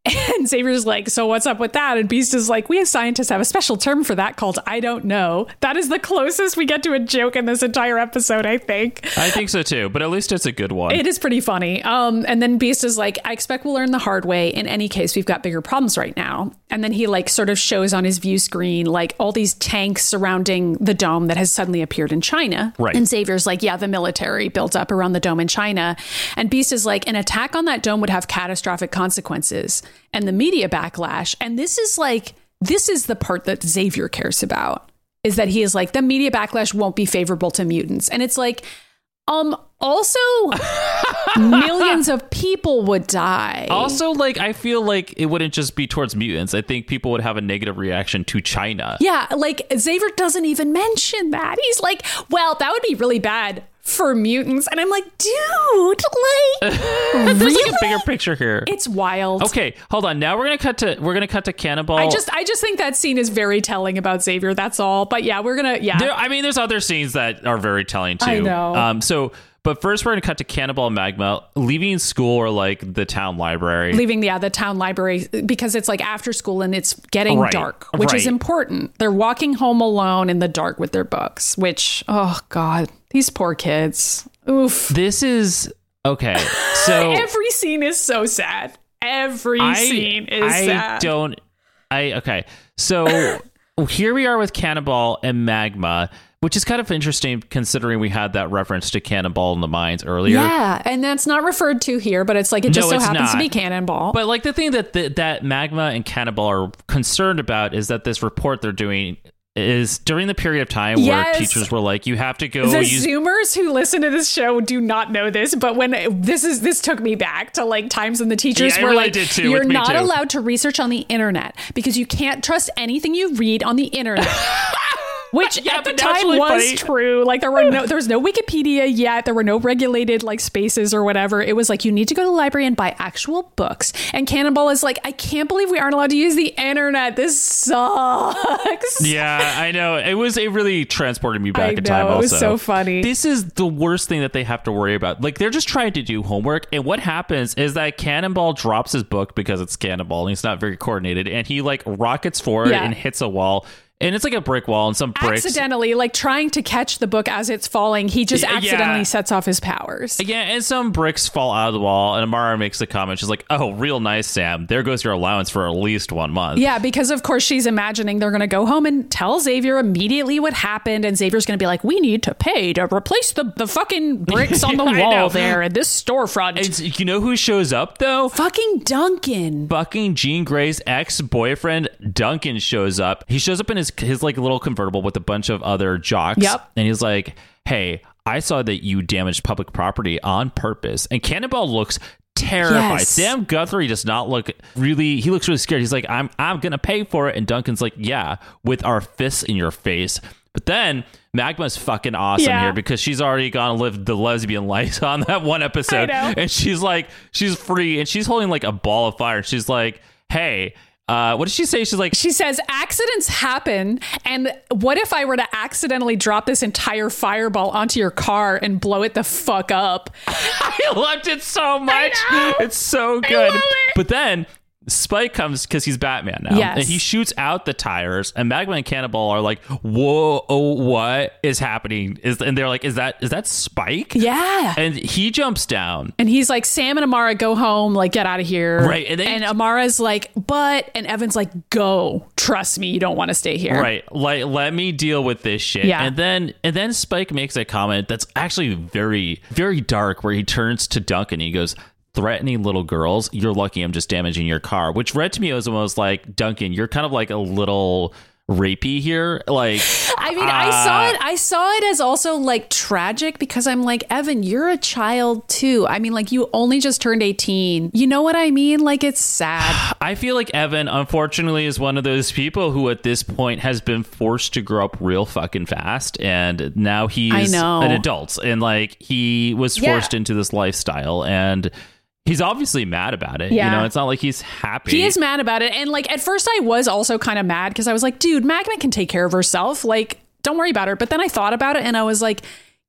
And Xavier's like, so what's up with that? And Beast is like, we as scientists have a special term for that called I don't know. That is the closest we get to a joke in this entire episode, I think. I think so too. But at least it's a good one. It is pretty funny. Um, and then Beast is like, I expect we'll learn the hard way. In any case, we've got bigger problems right now. And then he like sort of shows on his view screen like all these tanks surrounding the dome that has suddenly appeared in China. Right. And Xavier's like, yeah, the military built up around the dome in China. And Beast is like, an attack on that dome would have catastrophic consequences and the media backlash. And this is like, this is the part that Xavier cares about. Is that he is like the media backlash won't be favorable to mutants, and it's like, um, also *laughs* millions of people would die. also, like, I feel like it wouldn't just be towards mutants. I think people would have a negative reaction to China. yeah, like Xavier doesn't even mention that. He's like, well, that would be really bad for mutants, and I'm like, dude, like, *laughs* There's really? like a bigger picture here. it's wild. Okay, hold on. Now we're gonna cut to we're gonna cut to Cannonball. I just, I just think that scene is very telling about Xavier. That's all. But yeah, we're gonna, yeah, There, I mean, there's other scenes that are very telling too. I know. Um, so, but first, we're going to cut to Cannonball Magma leaving school or like the town library. leaving the, yeah, the town library because it's like after school and it's getting Right, dark, which is important. They're walking home alone in the dark with their books, which, oh God, these poor kids. Oof. this is okay. *laughs* So Every scene is so sad. Every I, scene is I sad. don't. I okay. So *laughs* here we are with Cannonball and Magma, which is kind of interesting considering we had that reference to Cannonball in the Mines earlier. yeah, and that's not referred to here, but it's like it just No, so happens to be Cannonball. But like the thing that the, that Magma and Cannonball are concerned about is that this report they're doing is during the period of time Yes. where teachers were like, you have to go the use Zoomers who listen to this show do not know this, but when this is this took me back to like times when the teachers Yeah, were really like, too, "You're not too." allowed to research on the internet because you can't trust anything you read on the internet." *laughs* Which Yeah, at the but now it's time was funny. true. Like there were no there was no Wikipedia yet. There were no regulated like spaces or whatever. It was like you need to go to the library and buy actual books. And Cannonball is like, I can't believe we aren't allowed to use the internet. This sucks. Yeah, I know. It was it really transported me back I in time. know, it was so funny. This is the worst thing that they have to worry about. Like they're just trying to do homework, and what happens is that Cannonball drops his book because it's Cannonball, and he's not very coordinated, and he like rockets forward Yeah. and hits a wall, and it's like a brick wall, and some bricks. accidentally, like trying to catch the book as it's falling, he just Yeah. accidentally sets off his powers. Yeah, and some bricks fall out of the wall, and Amara makes the comment. She's like, "Oh, real nice, Sam. There goes your allowance for at least one month." Yeah, because of course she's imagining they're going to go home and tell Xavier immediately what happened, and Xavier's going to be like, "We need to pay to replace the the fucking *laughs* bricks on the wall there at this storefront." And you know who shows up though? fucking Duncan. fucking Jean Grey's ex boyfriend Duncan shows up. He shows up in his his like little convertible with a bunch of other jocks. Yep. And he's like, "Hey, I saw that you damaged public property on purpose. And Cannonball looks terrified. Yes. Sam Guthrie does not look really he looks really scared. He's like, I'm I'm gonna pay for it. And Duncan's like, Yeah, with our fists in your face. But then Magma's fucking awesome Yeah. here because she's already gone to live the lesbian *laughs* life on that one episode. And she's like, she's free and she's holding like a ball of fire. She's like, Hey, uh, what did she say? She's like, She says accidents happen, and what if I were to accidentally drop this entire fireball onto your car and blow it the fuck up? *laughs* I loved it so much. It's so good. But then Spyke comes because he's Batman now. Yes. And he shoots out the tires, and Magma and Cannonball are like, Whoa, oh, what is happening? Is and they're like, Is that is that Spyke? Yeah. And he jumps down. And he's like, Sam and Amara, go home, like, get out of here. Right, and they- Amara's like, but, and Evan's like, go. Trust me, you don't want to stay here. Right. Like let me deal with this shit. Yeah. And then and then Spyke makes a comment that's actually very, very dark where he turns to Duncan and he goes, Threatening little girls, you're lucky I'm just damaging your car. Which read to me as almost like, Duncan, you're kind of like a little rapey here. Like I mean, I uh, saw it. I saw it as also like tragic because I'm like, Evan, you're a child too. I mean, like you only just turned 18. You know what I mean? Like it's sad. *sighs* I feel like Evan, unfortunately, is one of those people who at this point has been forced to grow up real fucking fast. And now he's I know. an adult. And like he was Yeah. forced into this lifestyle. And he's obviously mad about it. Yeah. You know, it's not like he's happy. He is mad about it. And like at first I was also kind of mad because I was like, dude, Magma can take care of herself. Like, don't worry about her. But then I thought about it and I was like,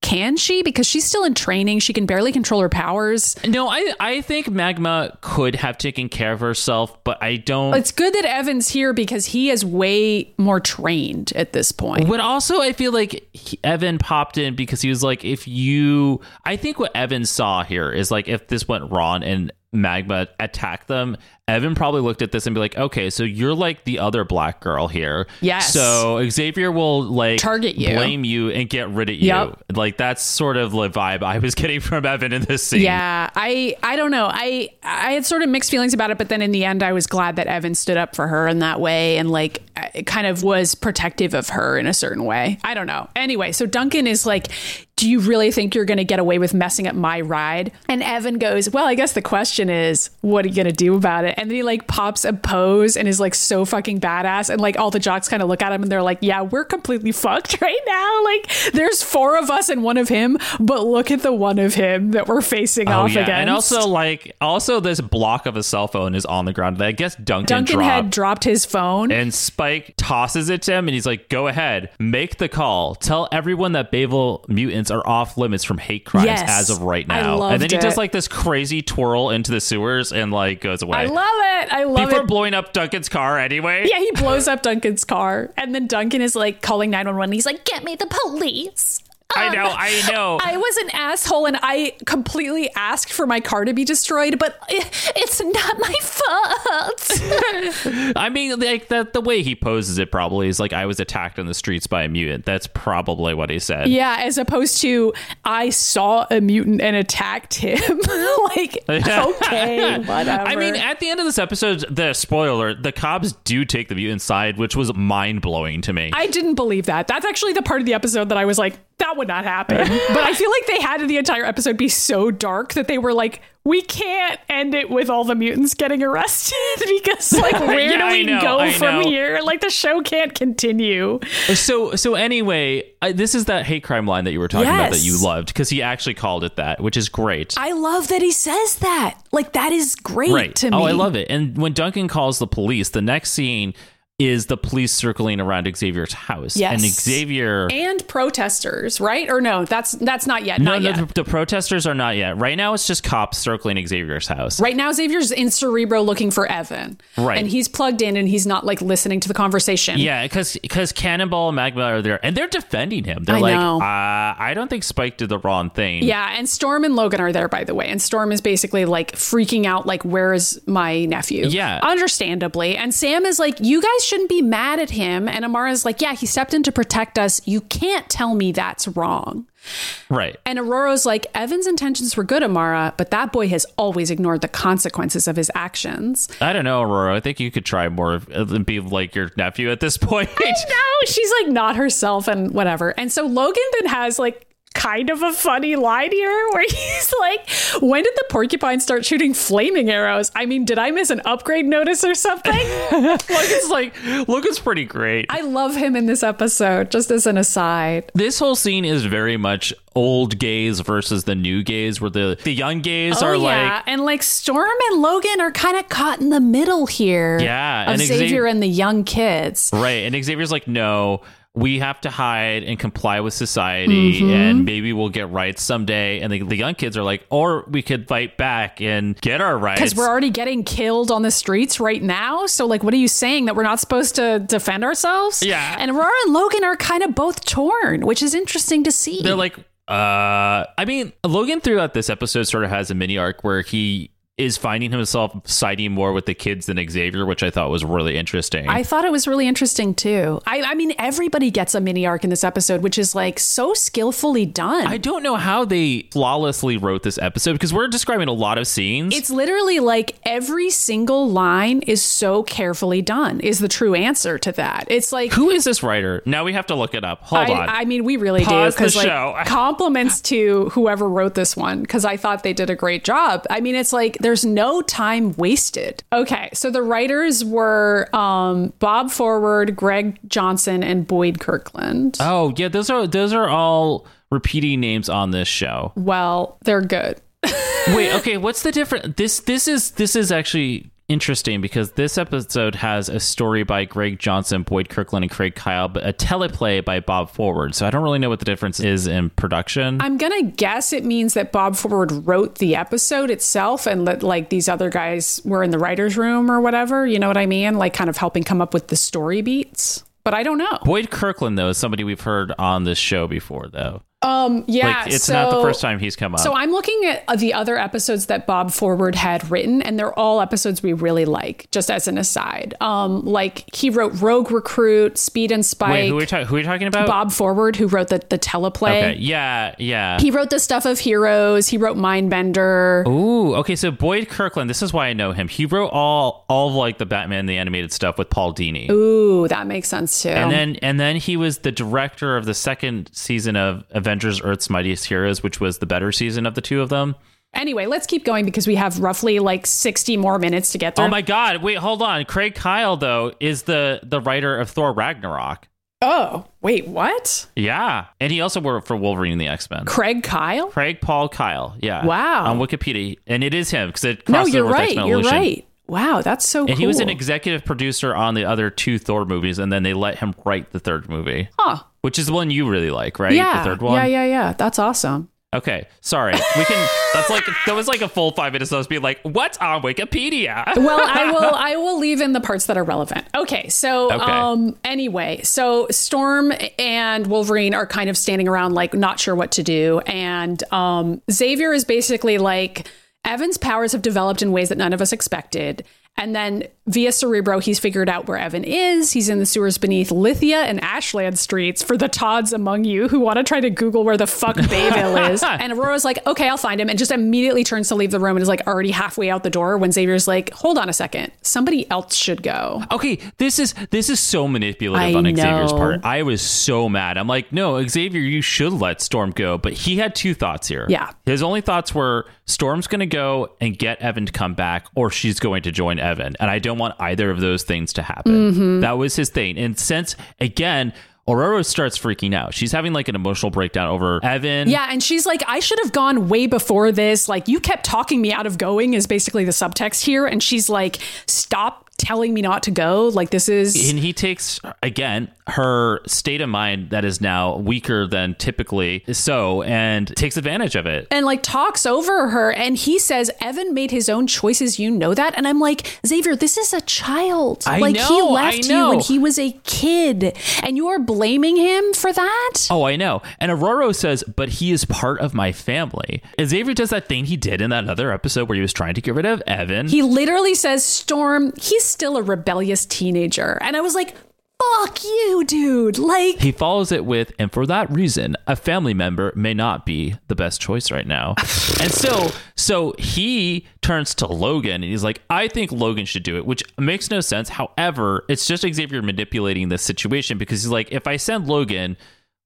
can she? Because she's still in training. She can barely control her powers. No, I I think Magma could have taken care of herself, but I don't. It's good that Evan's here because he is way more trained at this point. But also, I feel like he, Evan popped in because he was like, if you, I think what Evan saw here is like, if this went wrong and Magma attack them, Evan probably looked at this and be like, okay, so you're like the other black girl here. Yes. So Xavier will like Target you. blame you, and get rid of you. Yep. Like that's sort of the vibe I was *laughs* getting from Evan in this scene. Yeah, I I don't know. I I had sort of mixed feelings about it, but then in the end, I was glad that Evan stood up for her in that way and like it kind of was protective of her in a certain way. I don't know. Anyway, so Duncan is like, "Do you really think you're going to get away with messing up my ride?" And Evan goes, "Well, I guess the question is, what are you going to do about it?" And then he like pops a pose and is like so fucking badass, and like all the jocks kind of look at him and they're like, "Yeah, we're completely fucked *laughs* right now. Like, there's four of us and one of him, but look at the one of him that we're facing Oh off yeah, against." and also like also this block of a cell phone is on the ground. that I guess Duncan, Duncan dropped. had dropped his phone. And Spyke tosses it to him, and he's like, "Go ahead, make the call. Tell everyone that Bayville mutants are off limits from hate crimes Yes. as of right now." and then he loved does like this crazy twirl into the sewers and like goes away. I love it. I love it. Before it. blowing up Duncan's car anyway. yeah, he *laughs* blows up Duncan's car, and then Duncan is like calling nine one one. He's like, "Get me the police." I know, I know. *laughs* I was an asshole and I completely asked for my car to be destroyed, but it's not my fault. *laughs* I mean, like that the way he poses it probably is like I was attacked on the streets by a mutant. That's probably what he said. yeah, as opposed to I saw a mutant and attacked him. *laughs* like, okay, whatever. I mean, at the end of this episode, the spoiler the cops do take the mutant side, which was mind blowing to me. I didn't believe that. That's actually the part of the episode that I was like, that would not happen. but I feel like they had the entire episode be so dark that they were like, we can't end it with all the mutants getting arrested *laughs* because, like, *laughs* where Yeah, do we know, go I from know. here? Like, the show can't continue. So so anyway, I, this is that hate crime line that you were talking about that you loved because he actually called it that, which is great. I love that he says that. Like, that is great right. to me. Oh, I love it. And when Duncan calls the police, the next scene is the police circling around Xavier's house. Yes. And Xavier And protesters, right? Or no, that's that's not yet. No, not no, yet. the, the protesters are not yet. Right now, it's just cops circling Xavier's house. Right now, Xavier's in Cerebro looking for Evan. Right. And he's plugged in and he's not like listening to the conversation. Yeah, because because Cannonball and Magma are there, and they're defending him. They're I like. Uh, I don't think Spyke did the wrong thing. Yeah, and Storm and Logan are there, by the way. And Storm is basically like freaking out, like, where is my nephew? Yeah. Understandably. And Sam is like, you guys shouldn't be mad at him. And Amara's like, yeah, he stepped in to protect us. You can't tell me that's wrong. right. And Ororo's like, Evan's intentions were good, Amara, but that boy has always ignored the consequences of his actions. I don't know, Ororo. I think you could try more and uh, be like your nephew at this point. No, she's like not herself and whatever. And so Logan then has like kind of a funny line here *laughs* where he's like, when did the porcupine start shooting flaming arrows? I mean, did I miss an upgrade notice or something? *laughs* Logan's like Logan's pretty great. I love him in this episode, just as an aside. this whole scene is very much old gays versus the new gays, where the the young gays oh, are oh, yeah. like. and like Storm and Logan are kind of caught in the middle here. Yeah, Of and Xavier Xavier- and the young kids. Right. And Xavier's like, no, we have to hide and comply with society Mm-hmm. and maybe we'll get rights someday. And the, the young kids are like, or we could fight back and get our rights. Because we're already getting killed on the streets right now. So, like, what are you saying? That we're not supposed to defend ourselves? Yeah. And Ororo and Logan are kind of both torn, which is interesting to see. They're like, uh, I mean, Logan throughout this episode sort of has a mini arc where he is finding himself siding more with the kids than Xavier, which I thought was really interesting. I thought it was really interesting too. I, I mean, everybody gets a mini arc in this episode, which is like so skillfully done. I don't know how they flawlessly wrote this episode because we're describing a lot of scenes. It's literally like every single line is so carefully done, is the true answer to that. It's like Who is this writer? Now we have to look it up. Hold I, on. I mean, we really Pause do because like show. *laughs* compliments to whoever wrote this one because I thought they did a great job. I mean, it's like there's no time wasted. Okay, so the writers were um, Bob Forward, Greg Johnson, and Boyd Kirkland. Oh yeah, those are those are all repeating names on this show. well, they're good. Wait, okay, what's the difference? This this is this is actually interesting because this episode has a story by Greg Johnson, Boyd Kirkland, and Craig Kyle, but a teleplay by Bob Forward. So I don't really know what the difference is in production. I'm gonna guess it means that Bob Forward wrote the episode itself, and that like these other guys were in the writers' room or whatever. You know what I mean? Like kind of helping come up with the story beats. But I don't know. Boyd Kirkland though is somebody we've heard on this show before though. Um, yeah, like it's not the first time he's come up. So I'm looking at uh, the other episodes that Bob Forward had written, and they're all episodes we really like. Just as an aside, um, like he wrote Rogue Recruit, Speed and Spike. Wait, who are, we ta- who are you talking about? Bob Forward, who wrote the the teleplay. Okay, yeah, yeah. He wrote the stuff of Heroes. He wrote Mindbender. Ooh, okay. So Boyd Kirkland, this is why I know him. He wrote all all of like the Batman the animated stuff with Paul Dini. Ooh, that makes sense too. And then and then he was the director of the second season of Avengers Earth's Mightiest Heroes, which was the better season of the two of them. anyway, let's keep going because we have roughly like 60 more minutes to get oh through. Oh my god, wait, hold on. Craig Kyle though is the the writer of Thor Ragnarok. oh, wait, what? Yeah. And he also worked for Wolverine and the X-Men. Craig Kyle? Craig Paul Kyle. Yeah. Wow. On Wikipedia. And it is him because it No, you're over right. X-Men You're right. Wow, that's so cool. And cool. he was an executive producer on the other two Thor movies, and then they let him write the third movie, Huh. which is the one you really like, right? Yeah. The third one. Yeah, yeah, yeah. That's awesome. Okay, sorry. We can. That's like that was like a full five minutes of us being like, "What's on Wikipedia?" Well, I *laughs* will I will leave in the parts that are relevant. Okay, so Okay. um anyway, so Storm and Wolverine are kind of standing around like not sure what to do and um Xavier is basically like Evan's powers have developed in ways that none of us expected. And then via Cerebro, he's figured out where Evan is. He's in the sewers beneath Lithia and Ashland streets for the Todds among you who want to try to Google where the fuck Bayville is. *laughs* And Ororo's like, okay, I'll find him. And just immediately turns to leave the room and is like already halfway out the door when Xavier's like, hold on a second. Somebody else should go. Okay, this is this is so manipulative I on Xavier's part. I was so mad. I'm like, no, Xavier, you should let Storm go. But he had two thoughts here. Yeah. His only thoughts were Storm's going to go and get Evan to come back, or she's going to join Evan, and I don't want either of those things to happen. Mm-hmm. That was his thing. And since again. Ororo starts freaking out. She's having like an emotional breakdown over Evan. Yeah, and she's like, I should have gone way before this. Like, you kept talking me out of going, is basically the subtext here. And she's like, stop telling me not to go. Like, this is. and he takes again her state of mind that is now weaker than typically so and takes advantage of it. And like talks over her and he says evan made his own choices you know that? And i'm like xavier this is a child. I like he know, I left you when he was a kid and you are blaming him for that? Oh i know. And Ororo says but he is part of my family. And xavier does that thing he did in that other episode where he was trying to get rid of evan. He literally says storm he's still a rebellious teenager. And i was like fuck you dude like he follows it with, and for that reason, a family member may not be the best choice right now. *sighs* and so, so he turns to Logan and he's like, I think Logan should do it, which makes no sense. However, it's just Xavier manipulating this situation because he's like, if I send Logan,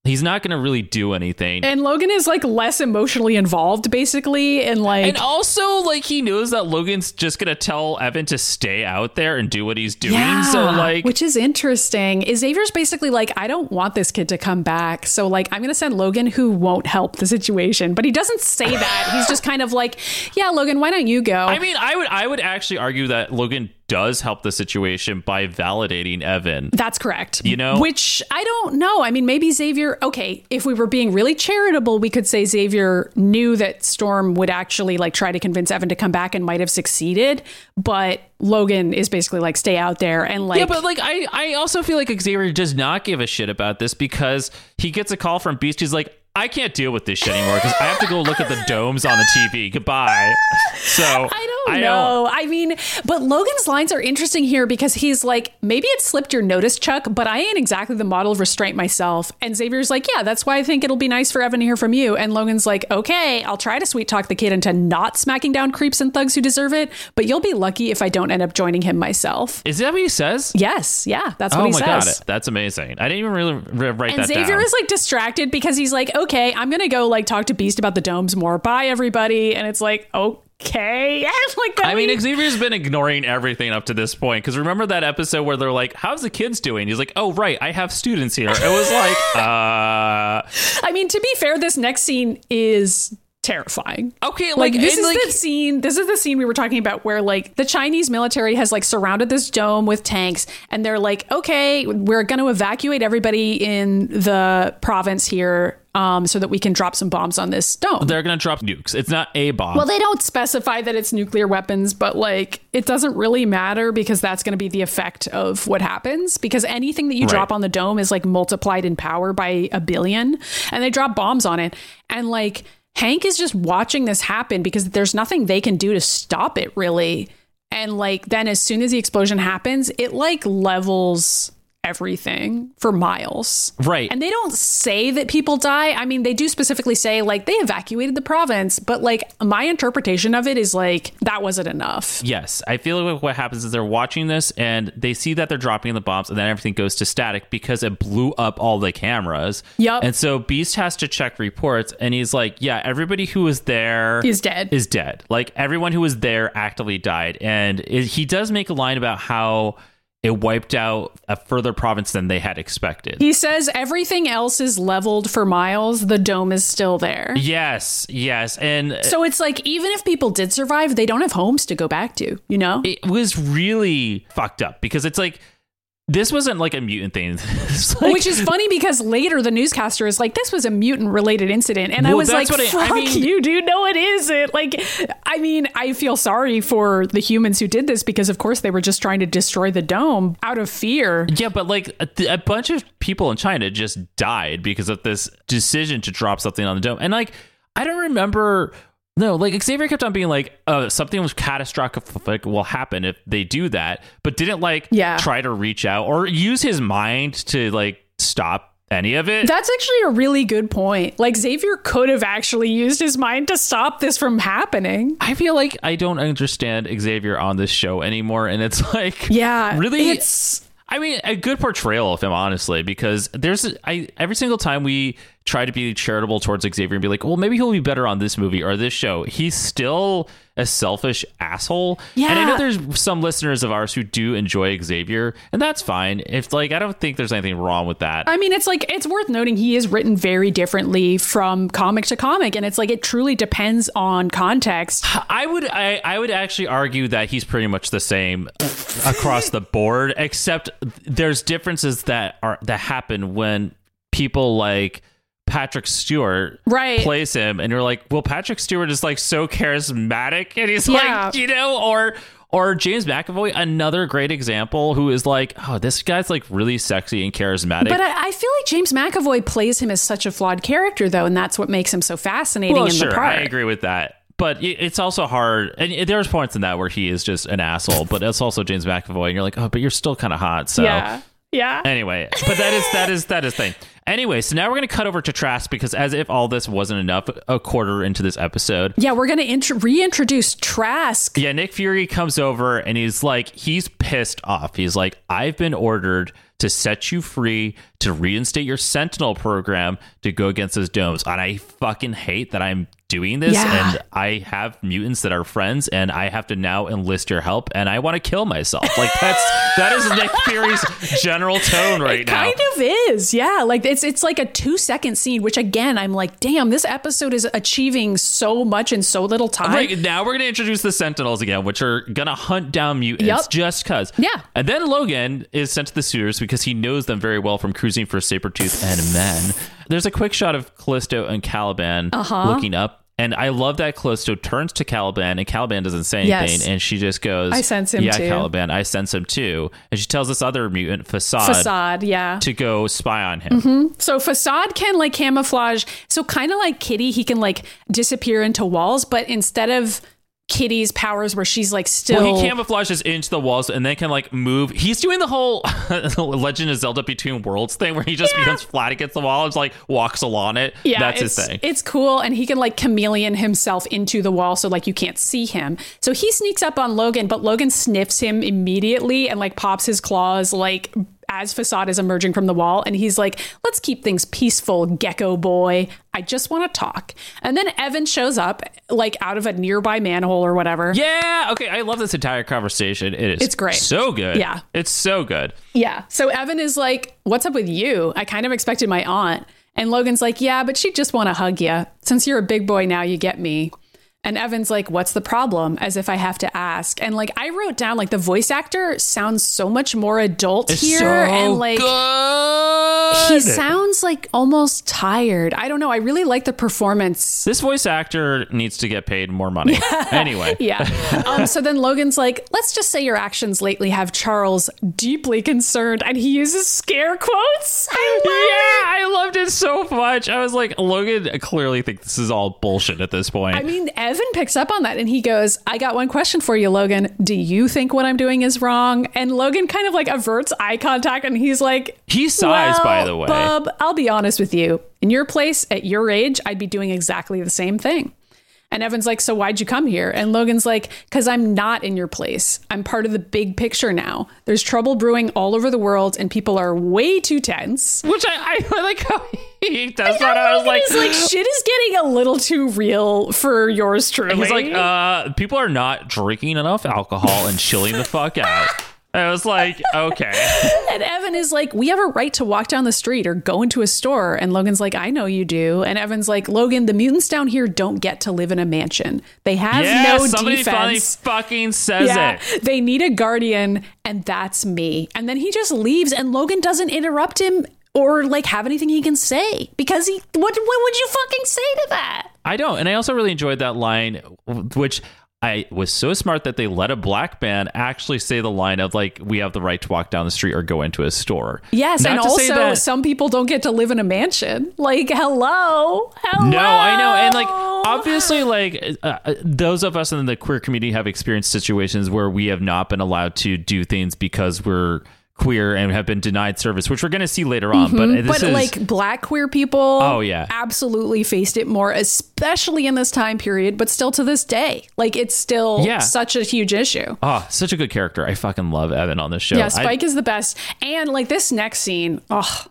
he's not going to really do anything. And Logan is like less emotionally involved, basically, and like And also, like, he knows that Logan's just gonna tell Evan to stay out there and do what he's doing. so, like, which is interesting. Is Xavier's basically like, I don't want this kid to come back, so like, I'm gonna send Logan, who won't help the situation. But he doesn't say that. He's just kind of like, Yeah, Logan, why don't you go? I mean, I would, I would actually argue that Logan does help the situation by validating Evan. That's correct. You know? Which I don't know. I mean, maybe Xavier, okay, if we were being really charitable, we could say Xavier knew that Storm would actually like try to convince Evan to come back and might have succeeded. But Logan is basically like, stay out there and like. Yeah, but like I, I also feel like Xavier does not give a shit about this because he gets a call from Beast. He's like, I can't deal with this shit anymore because I have to go look at the domes on the TV. Goodbye. *laughs* So I don't know. I mean, but Logan's lines are interesting here because he's like, maybe it slipped your notice, Chuck, but I ain't exactly the model of restraint myself. And Xavier's like, yeah, that's why I think it'll be nice for Evan to hear from you. And Logan's like, okay, I'll try to sweet talk the kid into not smacking down creeps and thugs who deserve it, but you'll be lucky if I don't end up joining him myself. Is that what he says? Yes, yeah, that's what oh he my says. god, that's amazing. I didn't even really write And that Xavier down. is like distracted because he's like, okay, I'm gonna go like talk to Beast about the domes more. Bye, everybody. And it's like, oh, okay, *laughs* like I mean? Xavier's been ignoring everything up to this point. Because remember that episode where they're like, "How's the kids doing?" He's like, "Oh, right, I have students here." It was like, *laughs* uh, I mean, to be fair, this next scene is terrifying. okay, Like, like, this is like, the scene. This is the scene we were talking about where like the Chinese military has like surrounded this dome with tanks, and they're like, okay, we're going to evacuate everybody in the province here, um, so that we can drop some bombs on this dome. they're gonna drop nukes. It's not a bomb. well, they don't specify that it's nuclear weapons, but like it doesn't really matter because that's going to be the effect of what happens. Because anything that you drop on the dome is like multiplied in power by a billion, and they drop bombs on it. And like Hank is just watching this happen because there's nothing they can do to stop it, really. And like then, as soon as the explosion happens, it like levels everything for miles. Right. And they don't say that people die. I mean, they do specifically say like they evacuated the province, but like my interpretation of it is like that wasn't enough. Yes, I feel like what happens is they're watching this and they see that they're dropping the bombs, and then everything goes to static because it blew up all the cameras. Yup. And so Beast has to check reports, and he's like, "Yeah, everybody who was there Is dead. Is dead. Like everyone who was there actively died." And it, he does make a line about how it wiped out a further province than they had expected. He says everything else is leveled for miles, the dome is still there. yes, yes, and So it's like even if people did survive, they don't have homes to go back to, you know? it was really fucked up because it's like this wasn't like a mutant thing. *laughs* Like- Which is funny because later the newscaster is like, "This was a mutant-related incident," and I was like, what I- I "Fuck mean- you, dude! No, it isn't." Like, I mean, I feel sorry for the humans who did this because, of course, they were just trying to destroy the dome out of fear. Yeah, but like a, a bunch of people in China just died because of this decision to drop something on the dome. And like, I don't remember. No, like Xavier kept on being like, uh, something was catastrophic will happen if they do that, but didn't like Yeah. try to reach out or use his mind to like stop any of it. That's actually a really good point. Like Xavier could have actually used his mind to stop this from happening. I feel like I don't understand Xavier on this show anymore, and it's like, Yeah, really, It's I mean, a good portrayal of him, honestly, because there's I every single time we try to be charitable towards Xavier and be like, well, maybe he'll be better on this movie or this show. He's still a selfish asshole. Yeah. And I know there's some listeners of ours who do enjoy Xavier, and that's fine. If like I don't think there's anything wrong with that. I mean, it's like it's worth noting he is written very differently from comic to comic, and it's like it truly depends on context. I would I, I would actually argue that he's pretty much the same across the board, except there's differences that are that happen when people like Patrick Stewart Right. plays him and you're like, well, Patrick Stewart is like so charismatic and he's Yeah. like, you know, or or James McAvoy, another great example who is like, oh, this guy's like really sexy and charismatic. But I, I feel like James McAvoy plays him as such a flawed character, though, and that's what makes him so fascinating well, in sure, the part. I agree with that. But it's also hard, and there's points in that where he is just an asshole. But it's also James McAvoy, and you're like, oh, but you're still kind of hot. So Yeah, yeah. anyway, but that is that is that is thing. Anyway, so now we're going to cut over to Trask because as if all this wasn't enough, a quarter into this episode, Yeah, we're going to int- reintroduce Trask. yeah, Nick Fury comes over and he's like, he's pissed off. He's like, I've been ordered to set you free, to reinstate your Sentinel program, to go against those domes. And I fucking hate that I'm doing this Yeah. and I have mutants that are friends and I have to now enlist your help and I want to kill myself. Like that's that is Nick Fury's general tone right It now. kind of is, yeah. Like it's it's like a two second scene, which again, I'm like, damn, this episode is achieving so much in so little time. Right now, we're going to introduce the Sentinels again, which are going to hunt down mutants Yep. just because. Yeah. And then Logan is sent to the suitors because he knows them very well from cruising for Sabretooth and Men. There's a quick shot of Callisto and Caliban Uh-huh. looking up. And I love that Callisto turns to Caliban and Caliban doesn't say anything. Yes. And she just goes, I sense him yeah, too." Caliban, I sense him too. And she tells this other mutant, Facade, Facade, yeah. to go spy on him. So Facade can like camouflage. So kind of like Kitty, he can like disappear into walls, but instead of Kitty's powers where she's like still Well, he camouflages into the walls and then can like move. He's doing the whole *laughs* Legend of Zelda Between Worlds thing where he just becomes flat against the wall and just like walks along it. Yeah, That's his thing. It's cool, and he can like chameleon himself into the wall, so like you can't see him. So he sneaks up on Logan, but Logan sniffs him immediately and like pops his claws like as Facade is emerging from the wall, and he's like, "Let's keep things peaceful, Gecko boy. I just want to talk." And then Evan shows up like out of a nearby manhole or whatever. yeah. Okay. I love this entire conversation. It is. It's great. So good. Yeah. It's so good. Yeah. So Evan is like, What's up with you? I kind of expected my aunt. And Logan's like, Yeah, but she'd just want to hug you. Since you're a big boy now, you get me. And Evan's like, What's the problem? As if I have to ask. And like, I wrote down, like, the voice actor sounds so much more adult It's here. so and like, good. he sounds like almost tired. I don't know. I really like the performance. this voice actor needs to get paid more money. *laughs* anyway. Yeah. Um, so then Logan's like, let's just say your actions lately have Charles deeply concerned. And he uses scare quotes. I Yeah, I loved it so much. I was like, Logan clearly thinks this is all bullshit at this point. I mean, Evan picks up on that and he goes, I got one question for you, Logan. Do you think what I'm doing is wrong? And Logan kind of like averts eye contact and he's like, he sighs, well, by the way. Bub, I'll be honest with you. In your place, at your age, I'd be doing exactly the same thing. And Evan's like, So why'd you come here? And Logan's like, Because I'm not in your place. I'm part of the big picture now. There's trouble brewing all over the world, and people are way too tense. Which I, I like how he does that. I was like, like, shit is getting a little too real for yours truly. he's like, uh, people are not drinking enough alcohol and chilling the fuck out. *laughs* I was like, okay. *laughs* And Evan is like, we have a right to walk down the street or go into a store. And Logan's like, I know you do. And Evan's like, Logan, the mutants down here don't get to live in a mansion. They have Yeah, no somebody finally defense. fucking says Yeah, it. they need a guardian, and that's me. And then he just leaves, and Logan doesn't interrupt him or like have anything he can say because he. What, what would you fucking say to that? I don't. And I also really enjoyed that line, which I was so smart that they let a black man actually say the line of like, "We have the right to walk down the street or go into a store." Yes, Not and also that- some people don't get to live in a mansion. Like, hello, hello. No, I know, and like obviously, like uh, uh, those of us in the queer community have experienced situations where we have not been allowed to do things because we're queer and have been denied service, which we're going to see later on. But Mm-hmm. but is like black queer people Oh, yeah. absolutely faced it more especially in this time period but still to this day like it's still Yeah. such a huge issue oh, such a good character. I fucking love Evan on this show. yeah I- Spyke is the best and like this next scene oh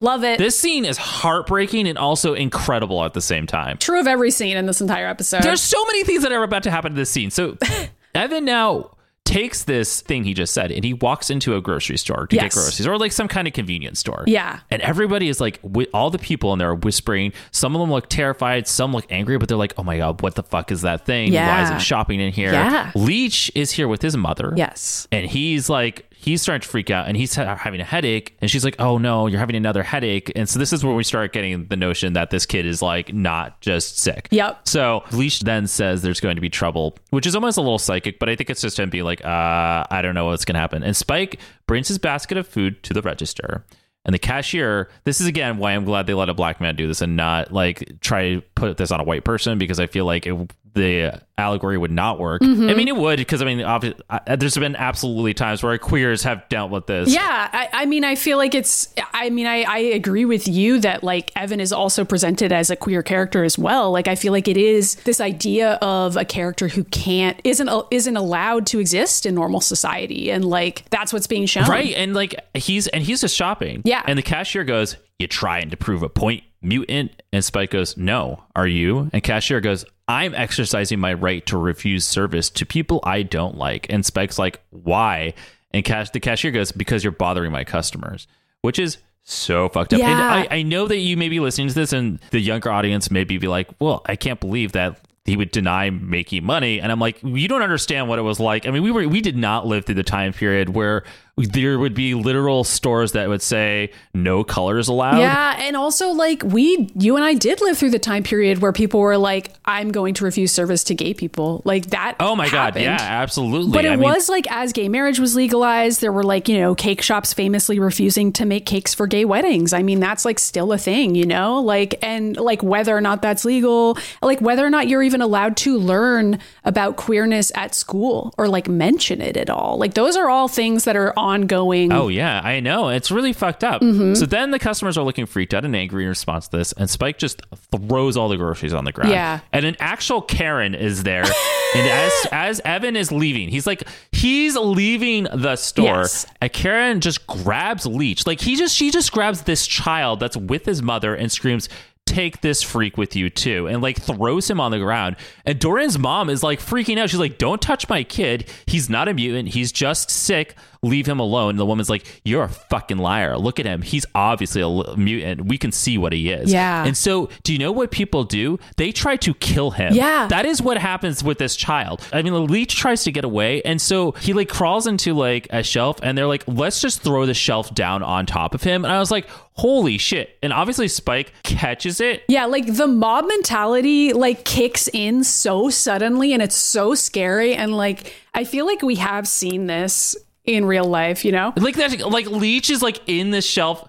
love it this scene is heartbreaking and also incredible at the same time. true of every scene in this entire episode There's so many things that are about to happen to this scene. So *laughs* Evan now takes this thing he just said and he walks into a grocery store to get groceries or like some kind of convenience store. Yeah. And everybody is like, all the people in there are whispering. Some of them look terrified, some look angry, but they're like, oh my God, what the fuck is that thing? Why is Yeah. it shopping in here? Yeah. Leech is here with his mother. yes And he's like, he's starting to freak out and he's ha- having a headache. And she's like, oh no, you're having another headache. And so this is where we start getting the notion that this kid is like not just sick. Yep. So Leech then says there's going to be trouble, which is almost a little psychic, but I think it's just him being like, uh, I don't know what's going to happen. And Spyke brings his basket of food to the register. And the cashier, this is again why I'm glad they let a black man do this and not like try to put this on a white person because I feel like it the allegory would not work. Mm-hmm. I mean, it would because I mean, obviously, there's been absolutely times where queers have dealt with this. Yeah, I, I mean, I feel like it's. I mean, I, I agree with you that like Evan is also presented as a queer character as well. Like, I feel like it is this idea of a character who can't isn't isn't allowed to exist in normal society, and like that's what's being shown. Right. And like he's and he's just shopping. Yeah. And the cashier goes, You trying to prove a point, mutant? And Spyke goes, No, are you? And cashier goes, I'm exercising my right to refuse service to people I don't like. And Spyke's like, Why? And cash the cashier goes, Because you're bothering my customers. Which is so fucked up. And I, I know that you may be listening to this and the younger audience maybe be like, Well, I can't believe that he would deny making money and i'm like you don't understand what it was like i mean we were we did not live through the time period where there would be literal stores that would say no colors allowed Yeah, and also like we, you and I did live through the time period where people were like, "I'm going to refuse service to gay people." Like that. oh my god yeah absolutely But it I mean, was like as gay marriage was legalized, there were like, you know, cake shops famously refusing to make cakes for gay weddings. I mean, that's like still a thing, you know? Like and like whether or not that's legal, like whether or not you're even allowed to learn about queerness at school or like mention it at all. Like those are all things that are ongoing. Oh yeah, I know. It's really fucked up. Mm-hmm. So then the customers are looking freaked out and angry in response to this, and Spyke just throws all the groceries on the ground. Yeah. And an actual Karen is there. and as *laughs* as Evan is leaving, he's like he's leaving the store. Yes. A Karen just grabs Leech. Like he just she just grabs this child that's with his mother and screams, Take this freak with you too, and like throws him on the ground. And Dorian's mom is like freaking out. She's like, Don't touch my kid. He's not a mutant. He's just sick. Leave him alone. And the woman's like, You're a fucking liar. Look at him. He's obviously a mutant. We can see what he is. Yeah. And so, do you know what people do? They try to kill him. Yeah. That is what happens with this child. I mean, the leech tries to get away. And so he like crawls into like a shelf and they're like, Let's just throw the shelf down on top of him. And I was like, Holy shit. And obviously, Spyke catches it. Yeah, like the mob mentality like kicks in so suddenly and it's so scary and like I feel like we have seen this in real life, you know? Like that, like Leech is like in the shelf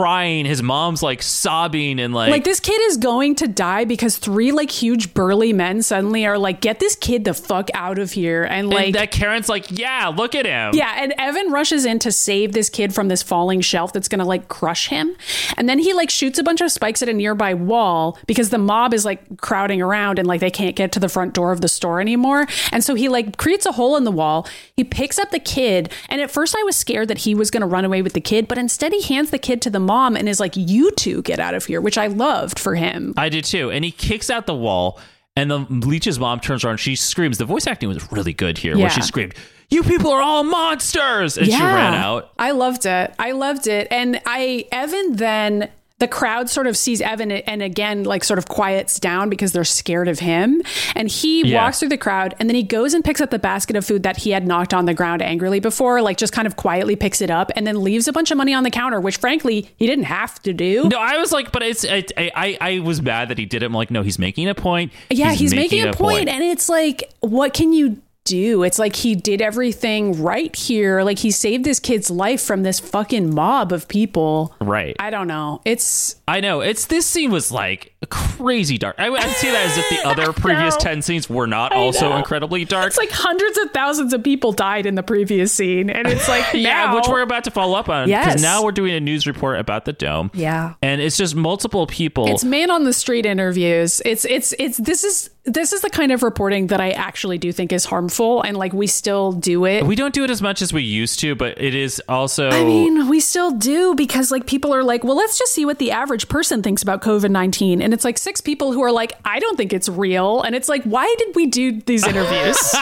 crying. His mom's like sobbing and like, Like this kid is going to die because three like huge burly men suddenly are like get this kid the fuck out of here and like and that Karen's like, yeah, look at him. Yeah, and Evan rushes in to save this kid from this falling shelf that's gonna like crush him. And then he like shoots a bunch of spikes at a nearby wall because the mob is like crowding around and like they can't get to the front door of the store anymore. And so he like creates a hole in the wall. He picks up the kid, and at first I was scared that he was gonna run away with the kid, but instead he hands the kid to the mom and is like, You two get out of here, which I loved for him. I did too. And he kicks out the wall, and the Leech's mom turns around. She screams. The voice acting was really good here, where she screamed, "You people are all monsters!" and she ran out. I loved it. I loved it. And I Evan then the crowd sort of sees Evan and again like sort of quiets down because they're scared of him. And he Yeah. walks through the crowd and then he goes and picks up the basket of food that he had knocked on the ground angrily before, like just kind of quietly picks it up and then leaves a bunch of money on the counter, which frankly he didn't have to do. No, I was like, but it's I, I I was mad that he did it. I'm like, no, he's making a point. Yeah, he's, making, a point, and it's like, what can you do? It's like he did everything right here. Like he saved this kid's life from this fucking mob of people. right. I don't know. It's I know. It's this scene was like crazy dark. I would I'd say that as if the *laughs* other previous know. ten scenes were not also know. incredibly dark. it's like hundreds of thousands of people died in the previous scene, and it's like *laughs* yeah, now, which we're about to follow up on because Yes. now we're doing a news report about the dome. Yeah. and it's just multiple people. it's man on the street interviews. It's it's it's this is this is the kind of reporting that I actually do think is harmful, and like we still do it. we don't do it as much as we used to, but it is also. I mean, we still do because like people are like, well, let's just see what the average person thinks about COVID 19. And it's like six people who are like, I don't think it's real. And it's like, why did we do these interviews? *laughs*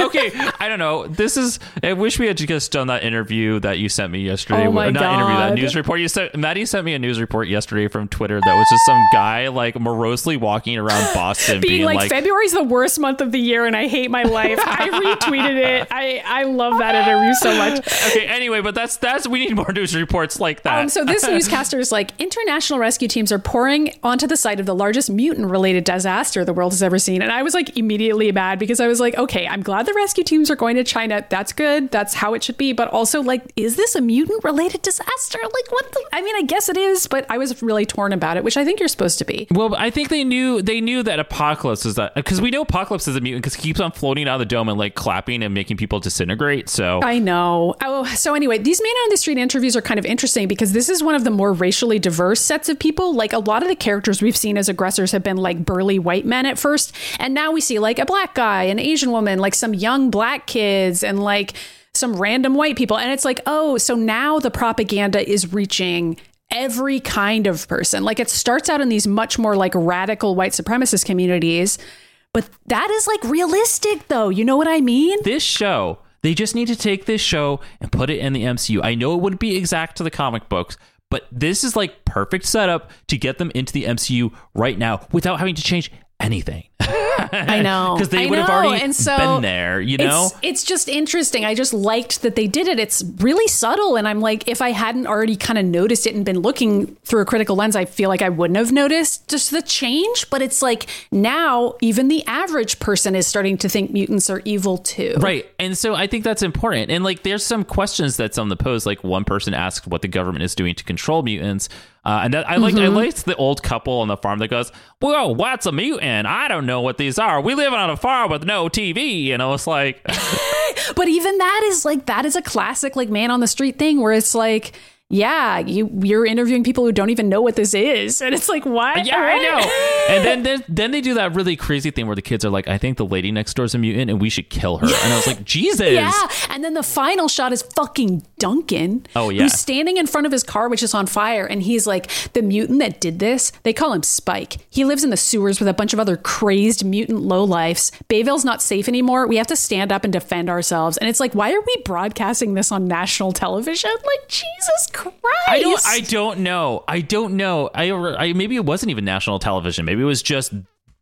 okay, I don't know. This is. I wish we had just done that interview that you sent me yesterday. Oh my Not interview that news report. You sent Maddie sent me a news report yesterday from Twitter that was just some guy like morosely walking around *laughs* Boston, Being being, like, like, February's the worst month of the year and I hate my life. I *laughs* retweeted it. I, I love that interview so much. okay. Anyway, but that's that's we need more news reports like that. Um, so this *laughs* newscaster is like, international rescue teams are pouring onto the site of the largest mutant-related disaster the world has ever seen, and I was like immediately mad because I was like, okay, I'm glad the rescue teams are going to China. That's good. That's how it should be. But also, like, is this a mutant-related disaster? Like, what? The- I mean, I guess it is, but I was really torn about it, which I think you're supposed to be. Well, I think they knew they knew that a Apocalypse is that because we know Apocalypse is a mutant because he keeps on floating out of the dome and like clapping and making people disintegrate. So I know. Oh, so anyway, these man on the street interviews are kind of interesting because this is one of the more racially diverse sets of people. Like a lot of the characters we've seen as aggressors have been like burly white men at first, and now we see like a black guy, an Asian woman, like some young black kids, and like some random white people. And it's like, oh, so now the propaganda is reaching every kind of person. Like it starts out in these much more like radical white supremacist communities. But that is like realistic though. You know what I mean? this show, they just need to take this show and put it in the MCU. I know it wouldn't be exact to the comic books, but this is like perfect setup to get them into the MCU right now without having to change anything. *laughs* I *laughs* know. Because they I would have already and so been there, you know? It's, it's just interesting. I just liked that they did it. It's really subtle. And I'm like, if I hadn't already kind of noticed it and been looking through a critical lens, I feel like I wouldn't have noticed just the change. But it's like now even the average person is starting to think mutants are evil too. Right. And so I think that's important. And like there's some questions that's on the post. Like one person asked what the government is doing to control mutants. Uh, and that, I like I Mm-hmm. liked the old couple on the farm that goes, Whoa, what's a mutant? I don't know what these are. We live on a farm with no TV. And I was like, *laughs* But even that is like that is a classic like man on the street thing where it's like, yeah, you you're interviewing people who don't even know what this is, and it's like, what? Yeah, I know. *laughs* And then, then then they do that really crazy thing where the kids are like, I think the lady next door is a mutant and we should kill her. And I was like, Jesus. Yeah, and then the final shot is fucking Duncan. Oh, yeah. who's standing in front of his car, which is on fire, and he's like, the mutant that did this. They call him Spyke. He lives in the sewers with a bunch of other crazed mutant lowlifes. Bayville's not safe anymore. We have to stand up and defend ourselves. And it's like, why are we broadcasting this on national television? Like Jesus Christ! I don't. I don't know. I don't know. I, I maybe it wasn't even national television. Maybe it was just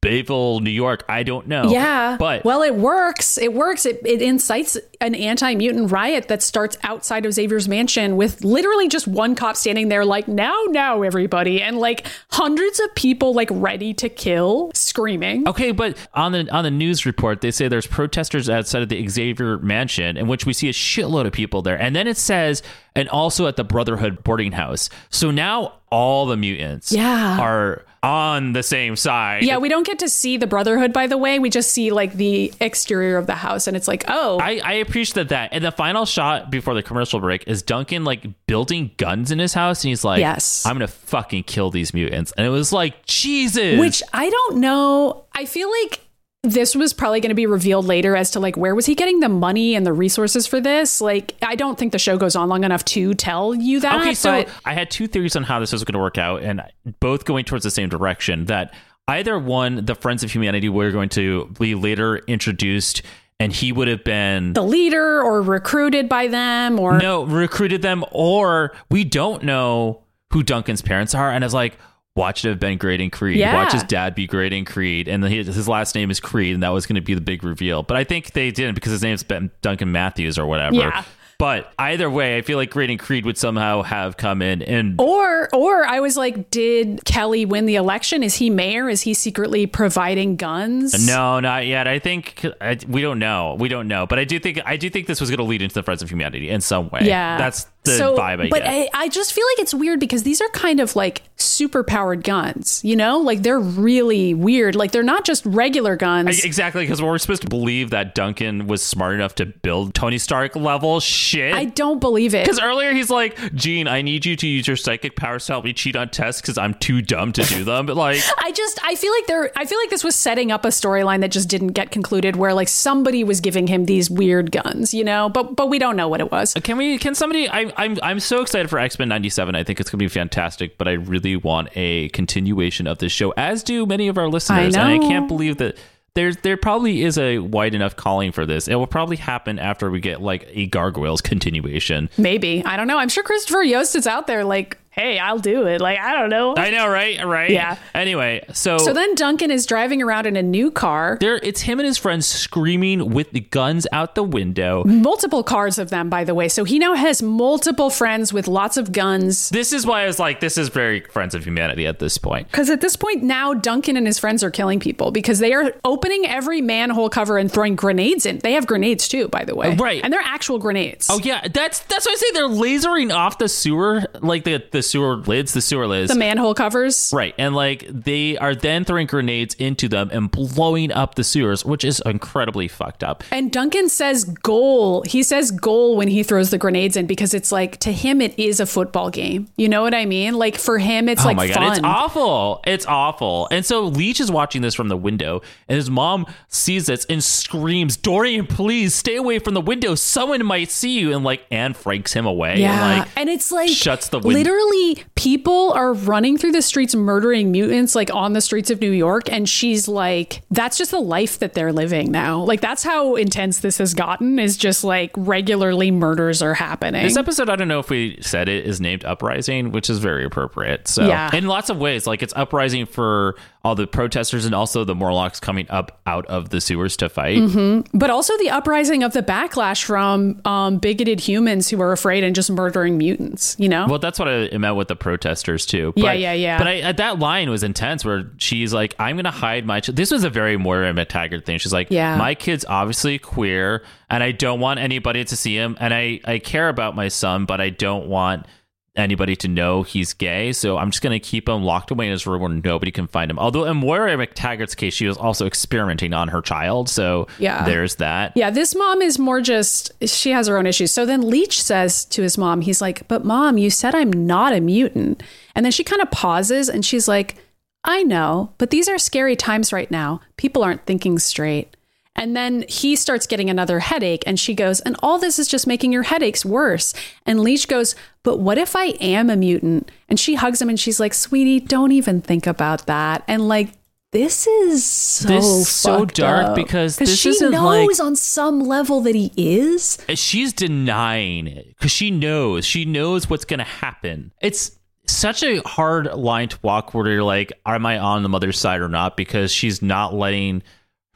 Bayville, New York. I don't know. Yeah. but well, it works. It works. It, it incites an anti mutant riot that starts outside of Xavier's mansion with literally just one cop standing there, like, now, now, everybody. And like hundreds of people, like, ready to kill, screaming. Okay, but on the on the news report, they say there's protesters outside of the Xavier Mansion, in which we see a shitload of people there, and then it says, and also at the Brotherhood boarding house. So now all the mutants, Yeah. are on the same side. Yeah, we don't get to see the Brotherhood, by the way. We just see like the exterior of the house, and it's like, oh, I, I appreciate that. And the final shot before the commercial break is Duncan like building guns in his house, and he's like, Yes. I'm gonna fucking kill these mutants." And it was like, Jesus. Which I don't know. I feel like this was probably going to be revealed later as to like where was he getting the money and the resources for this? Like I don't think the show goes on long enough to tell you that. Okay, so but I had two theories on how this was going to work out, and both going towards the same direction. That either one, the Friends of Humanity, were going to be later introduced, and he would have been the leader or recruited by them or no recruited them, or we don't know who Duncan's parents are, and it's like. Watch it have been Graydon Creed. Yeah. Watch his dad be Graydon Creed, and his, his last name is Creed, and that was going to be the big reveal. But I think they didn't because his name's been Duncan Matthews or whatever. Yeah. But either way, I feel like Graydon Creed would somehow have come in and Or or I was like, did Kelly win the election? Is he mayor? Is he secretly providing guns? No, not yet. I think I, we don't know. We don't know, but I do think I do think this was going to lead into the Friends of Humanity in some way. Yeah, that's the so, vibe I but. I, I just feel like it's weird because these are kind of like super powered guns. You know, like they're really weird. Like they're not just regular guns. exactly because we're supposed to believe that Duncan was smart enough to build Tony Stark level shit. I don't believe it. because earlier he's like, Jean, I need you to use your psychic powers to help me cheat on tests because I'm too dumb to do them. But like, *laughs* I just I feel like there I feel like this was setting up a storyline that just didn't get concluded where like somebody was giving him these weird guns, you know, but but we don't know what it was. Can we? Can somebody? I, I'm I'm so excited for X Men '97. I think it's going to be fantastic. But I really want a continuation of this show, as do many of our listeners. And I can't believe that there's there probably is a wide enough calling for this. It will probably happen after we get like a Gargoyles continuation. Maybe. I don't know. I'm sure Christopher Yost is out there like, "Hey, I'll do it." Like, I don't know. I know, right? Right? Yeah. Anyway, so. so then Duncan is driving around in a new car. there, it's him and his friends screaming with the guns out the window. Multiple cars of them, by the way. So he now has multiple friends with lots of guns. This is why I was like, this is very Friends of Humanity at this point. Because at this point now, Duncan and his friends are killing people because they are opening every manhole cover and throwing grenades in. They have grenades too, by the way. Right. And they're actual grenades. Oh yeah, that's that's what I say. They're lasering off the sewer, like the the sewer lids, the sewer lids. The manhole covers. Right. And like they are then throwing grenades into them and blowing up the sewers, which is incredibly fucked up. And Duncan says goal. He says goal when he throws the grenades in because it's like to him it is a football game. You know what I mean? Like for him it's oh like my fun. god, it's awful. It's awful. And so Leech is watching this from the window, and his mom sees this and screams, "Dorian, please stay away from the window. Someone might see you." And like Anne franks him away. Yeah, And like it's like shuts the win- literally people are running through the streets murdering mutants like on the streets of New York, and she's like, "That's just the life that they're living now." Like that's how intense this has gotten. Is just like regularly murders are happening. This episode, I don't know if we said it, is named Uprising, which is very appropriate. So, Yeah. in lots of ways, like it's uprising for all the protesters and also the Morlocks coming up out of the sewers to fight. Mm-hmm. but also the uprising of the backlash from um, bigoted humans who are afraid and just murdering mutants. You know? Well, that's what I meant with the protesters too. Yeah, yeah, yeah. But I, that line was intense, where she's like, "I'm going to hide my." Ch-. This was a very Moira MacTaggert thing. She's like, Yeah. my kid's obviously queer, and I don't want anybody to see him, and I I care about my son, but I don't want." Anybody to know he's gay, so I'm just gonna keep him locked away in his room where nobody can find him. Although in Moira MacTaggert's case, she was also experimenting on her child, so Yeah. there's that. Yeah, this mom is more just, she has her own issues. So then Leech says to his mom, he's like, But mom, you said I'm not a mutant. And then she kind of pauses and she's like, I know, but these are scary times right now. People aren't thinking straight. And then he starts getting another headache and she goes, And all this is just making your headaches worse. And Leech goes, But what if I am a mutant? And she hugs him and she's like, Sweetie, don't even think about that. And like, this is so This is so dark up. because this she isn't knows like- on some level that he is. Uh, she's denying it because she knows she knows what's going to happen it's such a hard line to walk where you're like am i on the mother's side or not because she's not letting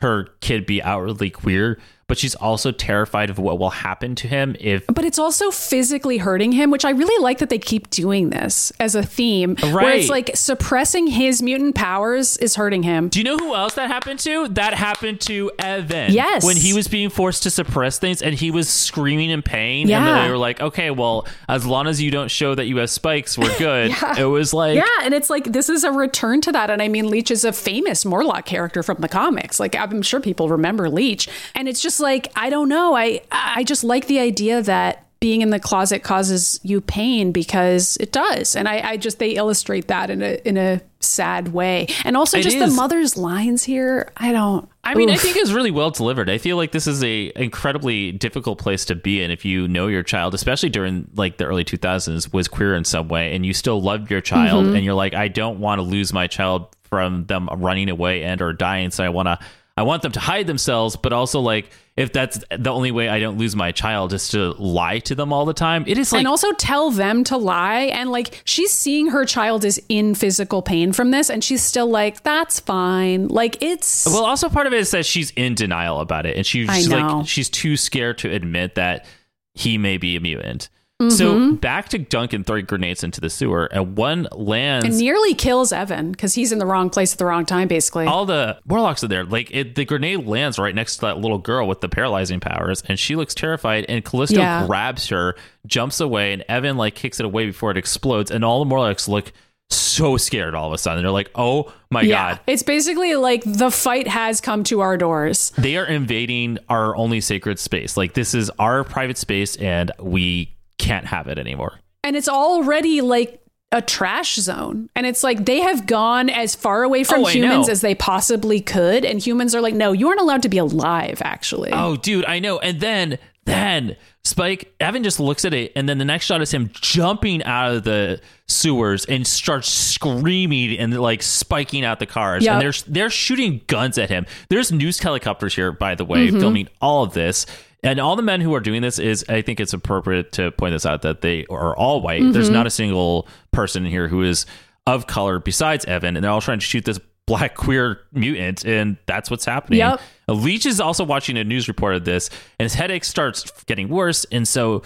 her kid be outwardly queer but she's also terrified of what will happen to him if But it's also physically hurting him, which I really like that they keep doing this as a theme. Where Right. it's like suppressing his mutant powers is hurting him. do you know who else that happened to that happened to evan Yes. when he was being forced to suppress things and he was screaming in pain and Yeah. they were like okay well as long as you don't show that you have spikes we're good *laughs* yeah. it was like Yeah, and it's like this is a return to that. And I mean, Leech is a famous Morlock character from the comics. Like I'm sure people remember Leech, and it's just like I don't know. I I just like the idea that being in the closet causes you pain because it does, and I, I just they illustrate that in a in a sad way, and also It just the mother's lines here. I don't. I mean, I think it's really well delivered. I feel like this is a incredibly difficult place to be in if you know your child, especially during like the early 2000s, was queer in some way, and you still loved your child, Mm-hmm. and you're like, I don't want to lose my child from them running away and or dying, so I want to. I want them to hide themselves, but also like if that's the only way I don't lose my child is to lie to them all the time. It is like and also tell them to lie. And like she's seeing her child is in physical pain from this, and she's still like, "That's fine." Like it's Well, also part of it is that she's in denial about it, and she's like she's too scared to admit that he may be a mutant. Mm-hmm. So back to Duncan throwing grenades into the sewer, and one lands. and nearly kills Evan because he's in the wrong place at the wrong time, basically. all the Morlocks are there. Like it, the grenade lands right next to that little girl with the paralyzing powers, and she looks terrified. And Callisto Yeah. grabs her, jumps away, and Evan like kicks it away before it explodes. And all the Morlocks look so scared all of a sudden. They're like, "Oh my yeah, god!" it's basically like the fight has come to our doors. they are invading our only sacred space. Like this is our private space, and we can't have it anymore. and it's already like a trash zone and it's like they have gone as far away from Oh, humans as they possibly could and humans are like no you aren't allowed to be alive actually Oh, dude, I know. And then, then Spyke Evan just looks at it, and then the next shot is him jumping out of the sewers and starts screaming and like spiking out the cars. Yep. And they're they're shooting guns at him. There's news helicopters here, by the way, Mm-hmm. filming all of this. And all the men who are doing this is, I think it's appropriate to point this out that they are all white. Mm-hmm. There's not a single person here who is of color besides Evan, and they're all trying to shoot this *laughs* black queer mutant, and that's what's happening. Yep. Leech is also watching a news report of this, and his headache starts getting worse. And so,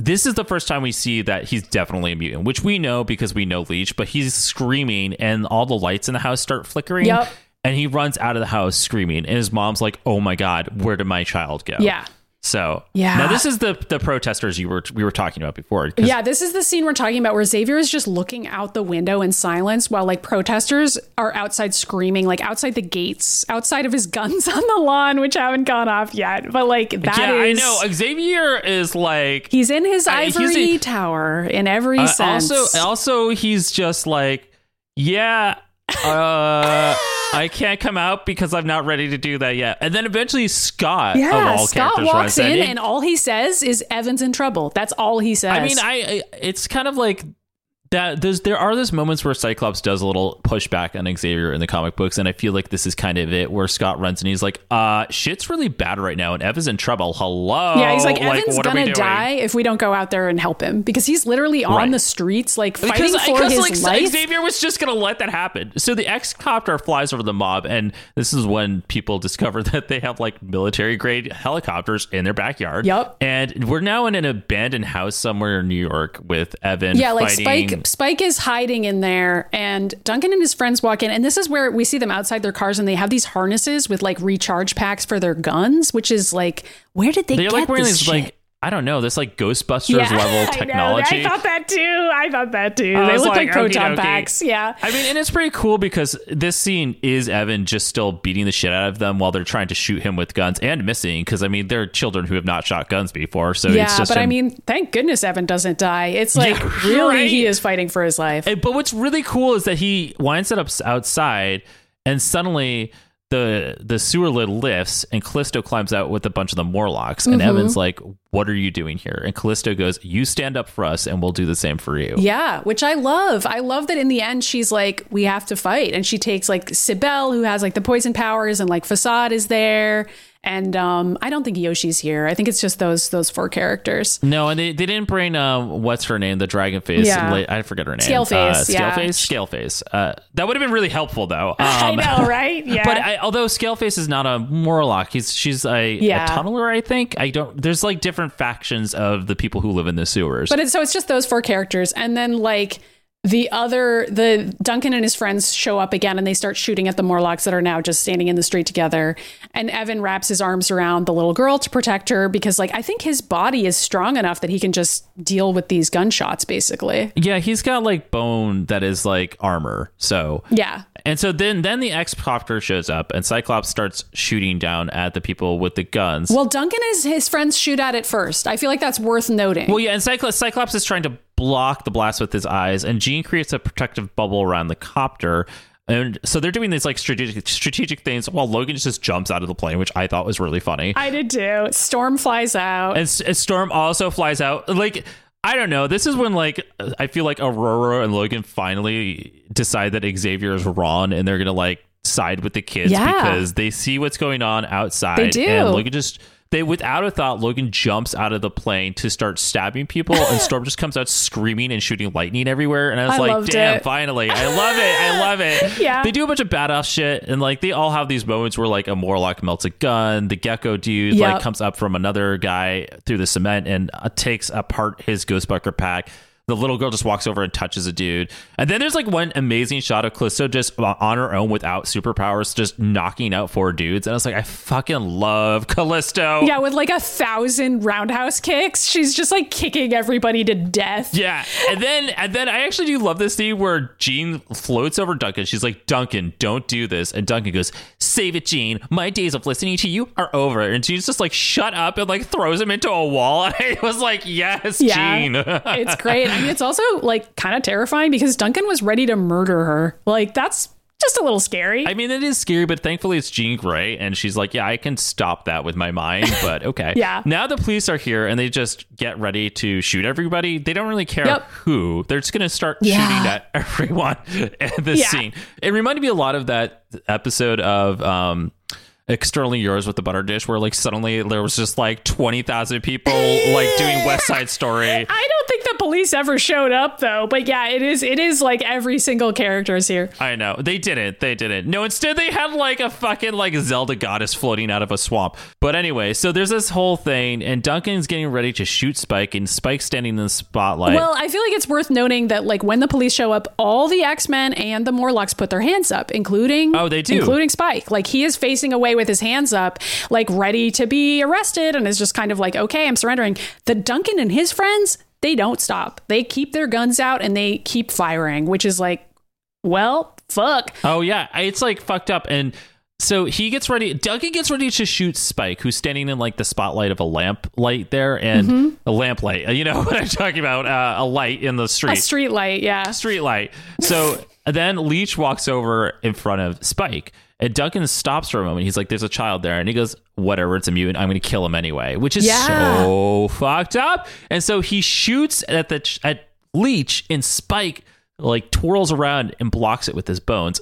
this is the first time we see that he's definitely a mutant, which we know because we know Leech, but he's screaming, and all the lights in the house start flickering. Yep. And he runs out of the house screaming, and his mom's like, Oh my God, where did my child go? yeah So Yeah. Now this is the the protesters you were we were talking about before. Yeah, this is the scene we're talking about where Xavier is just looking out the window in silence while like protesters are outside screaming, like outside the gates, outside of his *laughs* guns on the lawn, which haven't gone off yet. But like that yeah, is- I know. Xavier is like He's in his ivory a- tower in every uh, sense. also also he's just like yeah. Uh, I can't come out because I'm not ready to do that yet. And then eventually Scott, of yeah, Scott walks runs in and all he says is Evan's in trouble. That's all he says. I mean, I, I it's kind of like that. There's there are those moments where Cyclops does a little pushback on Xavier in the comic books, and I feel like this is kind of it, where Scott runs and he's like, "Uh, shit's really bad right now, and Evan's in trouble. Hello, yeah, he's like, Evan's what gonna die if we don't go out there and help him because he's literally on Right. the streets, like Because, fighting for because his like life. Xavier was just gonna let that happen. So the X copter flies over the mob, and this is when people *laughs* discover that they have like military grade helicopters in their backyard. Yep. And we're now in an abandoned house somewhere in New York with Evan. Yeah, like fighting- Spyke. Spyke is hiding in there, and Duncan and his friends walk in, and this is where we see them outside their cars, and they have these harnesses with like recharge packs for their guns, which is like, where did they They're get like wearing this these shit? like I don't know, this like Ghostbusters *laughs* level technology. I, know. I thought that too. I thought that too. I they look like, like, proton packs. Yeah. I mean, and it's pretty cool because this scene is Evan just still beating the shit out of them while they're trying to shoot him with guns and missing. Because I mean, they're children who have not shot guns before, so Yeah, it's just. but I mean, thank goodness Evan doesn't die. It's like Yeah, really right. he is fighting for his life. Eh, But what's really cool is that he winds up outside, and suddenly the the sewer lid lifts, and Callisto climbs out with a bunch of the Morlocks, and Mm-hmm. Evan's like, "What are you doing here?" And Callisto goes, "You stand up for us, and we'll do the same for you." Yeah, which I love. I love that in the end she's like, we have to fight. And she takes like Sibel, who has like the poison powers, and like Facade is there. And um, I don't think Yoshi's here. I think it's just those those four characters. No, and they, they didn't bring um what's her name, the dragon face. Yeah. I forget her name. Scaleface, Uh, yeah. Scaleface. Scaleface. Uh, that would have been really helpful though. Um, *laughs* I know, *laughs* right? Yeah. But I, although Scaleface is not a Morlock, he's she's a, Yeah. a tunneler. I think I don't. There's like different factions of the people who live in the sewers. But it's, so it's just those four characters, and then like the other, the Duncan and his friends show up again, and they start shooting at the Morlocks that are now just standing in the street together. And Evan wraps his arms around the little girl to protect her because, like, I think his body is strong enough that he can just deal with these gunshots, basically. yeah, he's got like bone that is like armor. So Yeah, And so then then the X copter shows up and Cyclops starts shooting down at the people with the guns. Well, Duncan and his, his friends shoot at it first. I feel like that's worth noting. Well, yeah, and Cyclops, Cyclops is trying to block the blast with his eyes, and Jean creates a protective bubble around the copter. And so they're doing these like strategic strategic things while Logan just jumps out of the plane, which I thought was really funny. I did too. Storm flies out. And, and Storm also flies out. Like I don't know. This is when like I feel like Ororo and Logan finally decide that Xavier is wrong, and they're gonna like side with the kids Yeah. because they see what's going on outside. They do. And Logan just they without a thought, Logan jumps out of the plane to start stabbing people, and *laughs* Storm just comes out screaming and shooting lightning everywhere. And I was I like, damn, it. finally, I love it, I love it. *laughs* Yeah. they do a bunch of badass shit, and like they all have these moments where like a Morlock melts a gun, the Gecko dude Yep. like comes up from another guy through the cement and uh, takes apart his Ghostbuster pack. The little girl just walks over and touches a dude. And then there's like one amazing shot of Callisto just on her own without superpowers, just knocking out four dudes. And I was like, I fucking love Callisto. yeah, with like a thousand roundhouse kicks, she's just like kicking everybody to death. Yeah, and then and then I actually do love this scene where Jean floats over Duncan. She's like, "Duncan, don't do this," and Duncan goes, "Save it, Jean. My days of listening to you are over." And she's just like, "Shut up!" and like throws him into a wall. *laughs* And I was like, "Yes, Yeah, Jean." it's great. I mean, it's also like kind of terrifying because Duncan was ready to murder her. Like that's just a little scary. I mean, it is scary, but thankfully it's Jean Grey, and she's like, "Yeah, I can stop that with my mind." *laughs* But okay, Yeah. Now the police are here, and they just get ready to shoot everybody. They don't really care Yep. who. They're just gonna start Yeah. shooting at *laughs* everyone in this Yeah. scene. It reminded me a lot of that episode of um, Externally Yours with the Butter Dish, where like suddenly there was just like twenty thousand people like doing *laughs* West Side Story. I don't think the police ever showed up though. But yeah, it is it is like every single character is here. I know they didn't. They didn't. No, instead they had like a fucking like Zelda goddess floating out of a swamp. But anyway, so there's this whole thing, and Duncan's getting ready to shoot Spyke, and Spyke's standing in the spotlight. Well, I feel like it's worth noting that like when the police show up, all the X Men and the Morlocks put their hands up, including Oh, they do? including Spyke. Like he is facing away away with his hands up, like ready to be arrested, and is just kind of like, okay, I'm surrendering. The Duncan and his friends, they don't stop. They keep their guns out and they keep firing, which is like, well, fuck. Oh yeah, it's like fucked up. And so he gets ready. Duncan gets ready to shoot Spyke, who's standing in like the spotlight of a lamp light there, and Mm-hmm. a lamp light. You know *laughs* what I'm talking about? Uh, a light in the street. A street light, yeah. street light. So then Leech walks over in front of Spyke, and Duncan stops for a moment. He's like, "There's a child there," and he goes, "Whatever, it's a mutant. I'm going to kill him anyway," which is Yeah. so fucked up. And so he shoots at the ch- at Leech, and Spyke like twirls around and blocks it with his bones.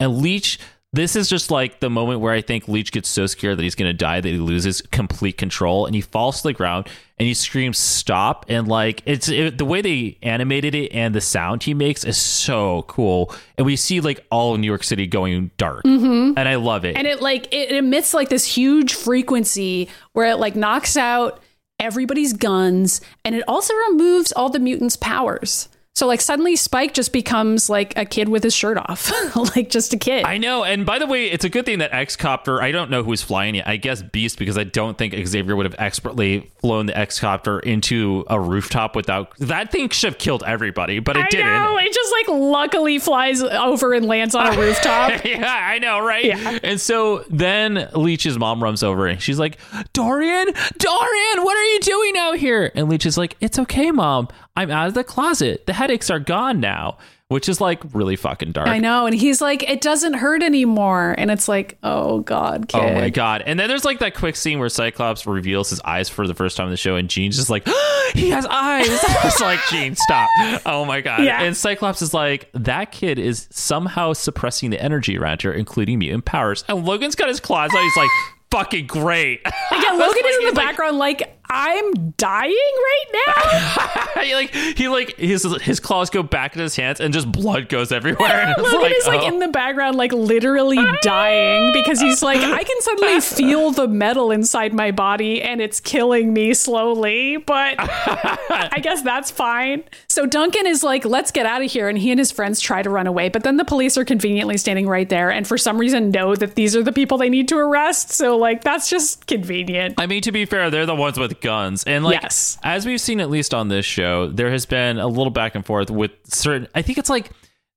And Leech. This is just like the moment where I think Leech gets so scared that he's going to die that he loses complete control and he falls to the ground and he screams stop! And like it's it, the way they animated it and the sound he makes is so cool and we see like all of New York City going dark mm-hmm. and I love it. and it like it emits like this huge frequency where it like knocks out everybody's guns and it also removes all the mutants powers so like suddenly spike just becomes like a kid with his shirt off *laughs* like just a kid I know, and by the way, it's a good thing that X Copter. I don't know who's flying it. I guess Beast, because I don't think Xavier would have expertly flown the X Copter into a rooftop without that thing should have killed everybody, but it I didn't. know it just like luckily flies over and lands on a *laughs* rooftop *laughs* yeah, I know, right? Yeah. And so then Leech's mom runs over and she's like, Dorian, Dorian, what are you doing out here? And Leech is like, It's okay, mom. I'm out of the closet. The headaches are gone now, which is like really fucking dark. I know and he's like it doesn't hurt anymore and it's like oh god kid. Oh my god! And then there's like that quick scene where Cyclops reveals his eyes for the first time in the show, and Jean's just like, *gasps* "He has eyes." *laughs* it's like, Jean, stop! Oh my god! Yeah. And Cyclops is like, "That kid is somehow suppressing the energy around her, including mutant powers." And Logan's got his claws out. He's like, "Fucking great!" yeah *laughs* logan is in the background like i'm dying right now *laughs* he like he like his his claws go back in his hands, and just blood goes everywhere. *laughs* Logan is like oh. in the background, like literally dying because he's like, I can suddenly *laughs* feel the metal inside my body and it's killing me slowly, but I guess that's fine. So Duncan is like, let's get out of here. And he and his friends try to run away, but then the police are conveniently standing right there and for some reason know that these are the people they need to arrest. So, like, that's just convenient. I mean, to be fair, they're the ones with guns. And like Yes. as we've seen at least on this show, there has been a little back and forth with certain I think it's like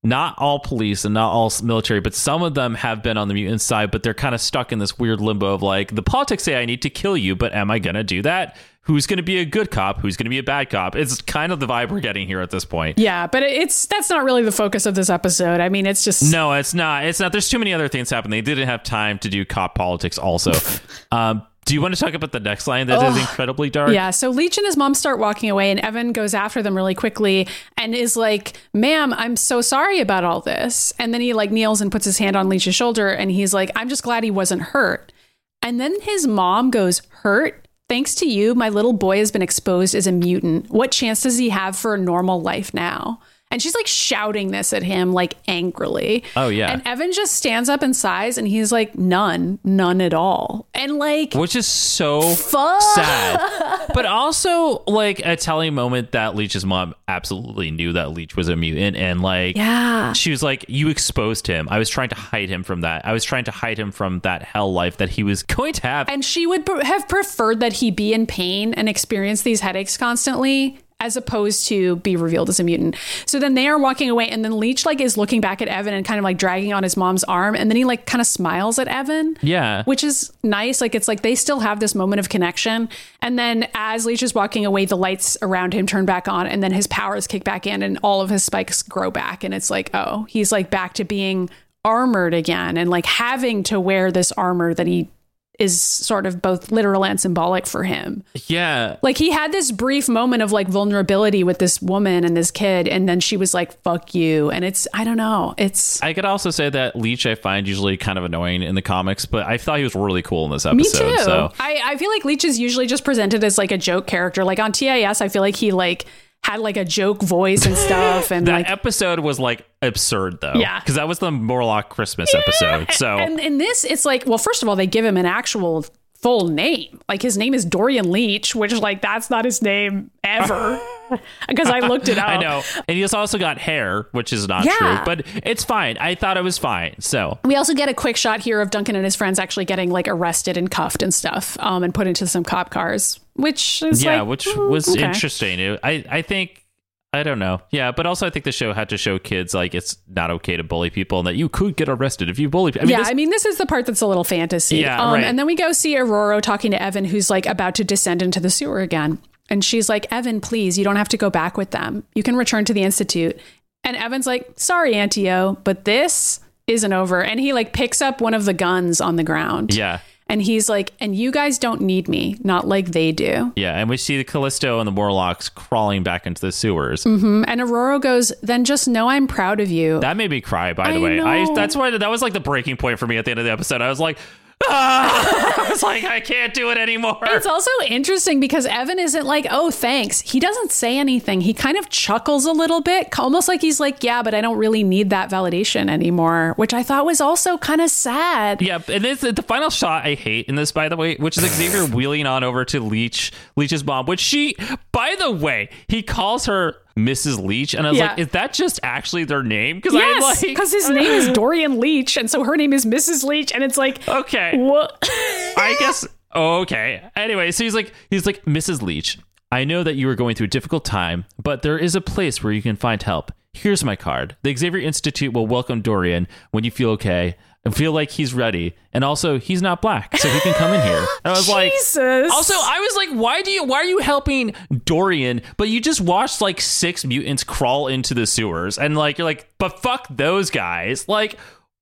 not all police and not all military, but some of them have been on the mutant side, but they're kind of stuck in this weird limbo of like the politics say I need to kill you, but am I going to do that? Who's going to be a good cop? Who's going to be a bad cop? It's kind of the vibe we're getting here at this point. Yeah, but it's that's not really the focus of this episode. I mean, it's just No, it's not. It's not. There's too many other things happening. They didn't have time to do cop politics also. *laughs* um, do you want to talk about the next line that is incredibly dark? Yeah, so Leech and his mom start walking away, and Evan goes after them really quickly and is like, "Ma'am, I'm so sorry about all this." And then he like kneels and puts his hand on Leech's shoulder, and he's like, "I'm just glad he wasn't hurt." And then his mom goes, "Hurt? Thanks to you, my little boy has been exposed as a mutant. What chance does he have for a normal life now?" And she's like shouting this at him like angrily. Oh, yeah. And Evan just stands up and sighs, and he's like, "None, none at all." And like, which is so Fuck. sad. But also like a telling moment that Leech's mom absolutely knew that Leech was a mutant and like yeah. she was like, You exposed him. I was trying to hide him from that. I was trying to hide him from that hell life that he was *laughs* going to have. And she would pre- have preferred that he be in pain and experience these headaches constantly as opposed to be revealed as a mutant. So then they are walking away and then Leech like is looking back at Evan and kind of like dragging on his mom's arm and then he like kind of smiles at Evan. Yeah. Which is nice. Like it's like they still have this moment of connection. And then as Leech is walking away, the lights around him turn back on and then his powers kick back in and all of his spikes grow back. And it's like, oh, he's like back to being armored again and like having to wear this armor that he is sort of both literal and symbolic for him. yeah. Like he had this brief moment of like vulnerability with this woman and this kid, and then she was like, fuck you. And it's, I don't know. It's I could also say that Leech I find usually kind of annoying in the comics, but I thought he was really cool in this episode. me too. So I, I feel like Leech is usually just presented as like a joke character. Like on TAS, I feel like he like had like a joke voice and stuff. And *laughs* that like, episode was like absurd though. Yeah. Because that was the Morlock Christmas episode. So and in this, it's like, well, first of all, they give him an actual full name. Like his name is Dorian Leach, which like that's not his name ever. *laughs* Because I looked it up. I know. And he's also got hair, which is not Yeah. true, but it's fine. I thought it was fine. So, We also get a quick shot here of Duncan and his friends actually getting like arrested and cuffed and stuff, um, and put into some cop cars, which is yeah, like, which mm, was okay. interesting. It- I, I think, I don't know. Yeah, but also I think the show had to show kids like it's not okay to bully people and that you could get arrested if you bully people. I mean, yeah, this- I mean, this is the part that's a little fantasy. Yeah, um, right. And then we go see Ororo talking to Evan, who's like about to descend into the sewer again. And she's like, Evan, please, you don't have to go back with them. You can return to the Institute. And Evan's like, sorry, Auntie O, but this isn't over. And he like picks up one of the guns on the ground. yeah. And he's like, and you guys don't need me, not like they do. Yeah, and we see the Callisto and the Morlocks crawling back into the sewers. Mm-hmm. And Ororo goes, then just know I'm proud of you. That made me cry. By the I way, I That's why that was like the breaking point for me at the end of the episode. I was like, ah! *laughs* I was like, I can't do it anymore. It's also interesting because Evan isn't like, oh, thanks. He doesn't say anything. He kind of chuckles a little bit, almost like he's like, yeah, but I don't really need that validation anymore, which I thought was also kind of sad. Yeah, and this, the final shot I hate in this, by the way, which is Xavier *sighs* wheeling on over to Leech, Leech's mom, which she, by the way, he calls her Mrs. Leech, and I was Yeah. like, is that just actually their name? Because Yes, like, because his name is Dorian Leach, and so her name is Mrs. Leach, and it's like, okay, what? I guess. okay. Anyway, so he's like, he's like, Mrs. Leach, I know that you are going through a difficult time, but there is a place where you can find help. Here's my card. The Xavier Institute will welcome Dorian when you feel okay and feel like he's ready. And also, he's not black, so he can come in here. *laughs* And I was like, Jesus. also, I was like, why do you why are you helping Dorian? But you just watched like six mutants crawl into the sewers, and like you're like, but fuck those guys. Like,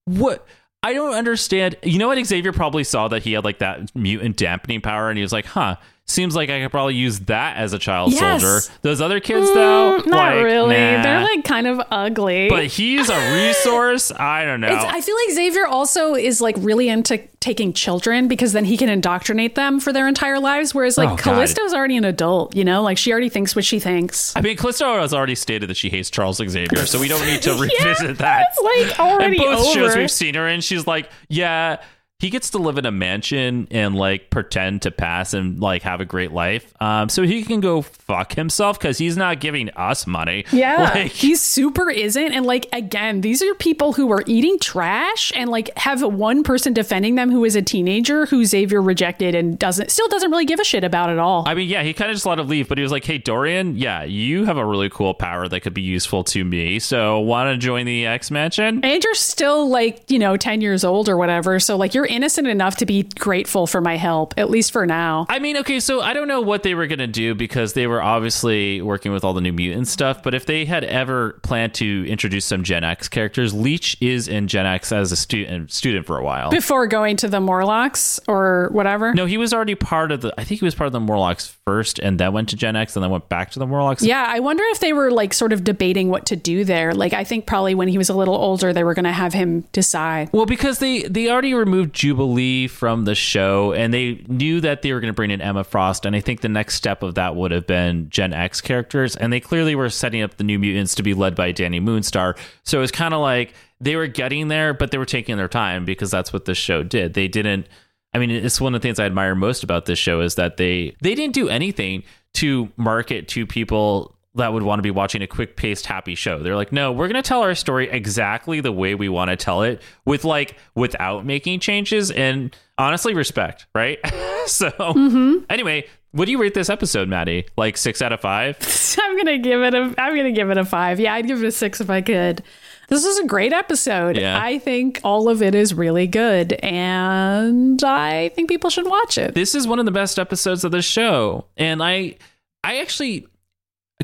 what? I don't understand. You know what? Xavier probably saw that he had like that mutant dampening power, and he was like, huh. Seems like I could probably use that as a child Yes. soldier. Those other kids, though, Mm, not like, really. nah. They're like kind of ugly. but he's a resource. I don't know. It's, I feel like Xavier also is like really into taking children because then he can indoctrinate them for their entire lives. Whereas like Oh, God. Callisto's already an adult, you know, like she already thinks what she thinks. I mean, Callisto has already stated that she hates Charles Xavier, so we don't need to *laughs* revisit that. It's like already and both over. shows we've seen her in, she's like, yeah, he gets to live in a mansion and like pretend to pass and like have a great life. Um, so he can go fuck himself because he's not giving us money. Yeah, *laughs* Like, he super isn't. And like again, these are people who are eating trash and like have one person defending them who is a teenager who Xavier rejected and doesn't still doesn't really give a shit about at all. I mean, yeah, he kind of just let him leave, but he was like, "Hey, Dorian, yeah, you have a really cool power that could be useful to me. So, want to join the X Mansion?" and you're still like, you know, 10 years old or whatever. So, like, you're innocent enough to be grateful for my help, at least for now. I mean, okay, so I don't know what they were going to do because they were obviously working with all the new mutant stuff, but if they had ever planned to introduce some Gen X characters, Leech is in Gen X as a student student for a while. Before going to the Morlocks or whatever. no, he was already part of the I think he was part of the Morlocks first and then went to Gen X and then went back to the Morlocks. Yeah, I wonder if they were like sort of debating what to do there. Like, I think probably when he was a little older, they were going to have him decide. Well, because they they already removed Jubilee from the show, and they knew that they were going to bring in Emma Frost, and I think the next step of that would have been Gen X characters, and they clearly were setting up the New Mutants to be led by Dani Moonstar. So it's kind of like they were getting there, but they were taking their time because that's what this show did. They didn't. I mean, it's one of the things I admire most about this show is that they they didn't do anything to market to people that would want to be watching a quick paced happy show. They're like, no, we're going to tell our story exactly the way we want to tell it with like without making changes and honestly respect, right? *laughs* so mm-hmm. anyway, what do you rate this episode, Maddie? Like six out of five? *laughs* I'm gonna give it a. I'm gonna give it a five. Yeah, I'd give it a six if I could. This is a great episode. Yeah. I think all of it is really good, and I think people should watch it. This is one of the best episodes of the show. And I I actually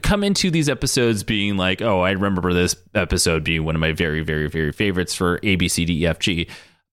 come into these episodes being like, oh, I remember this episode being one of my very, very, very favorites for A, B, C, D, E, F, G.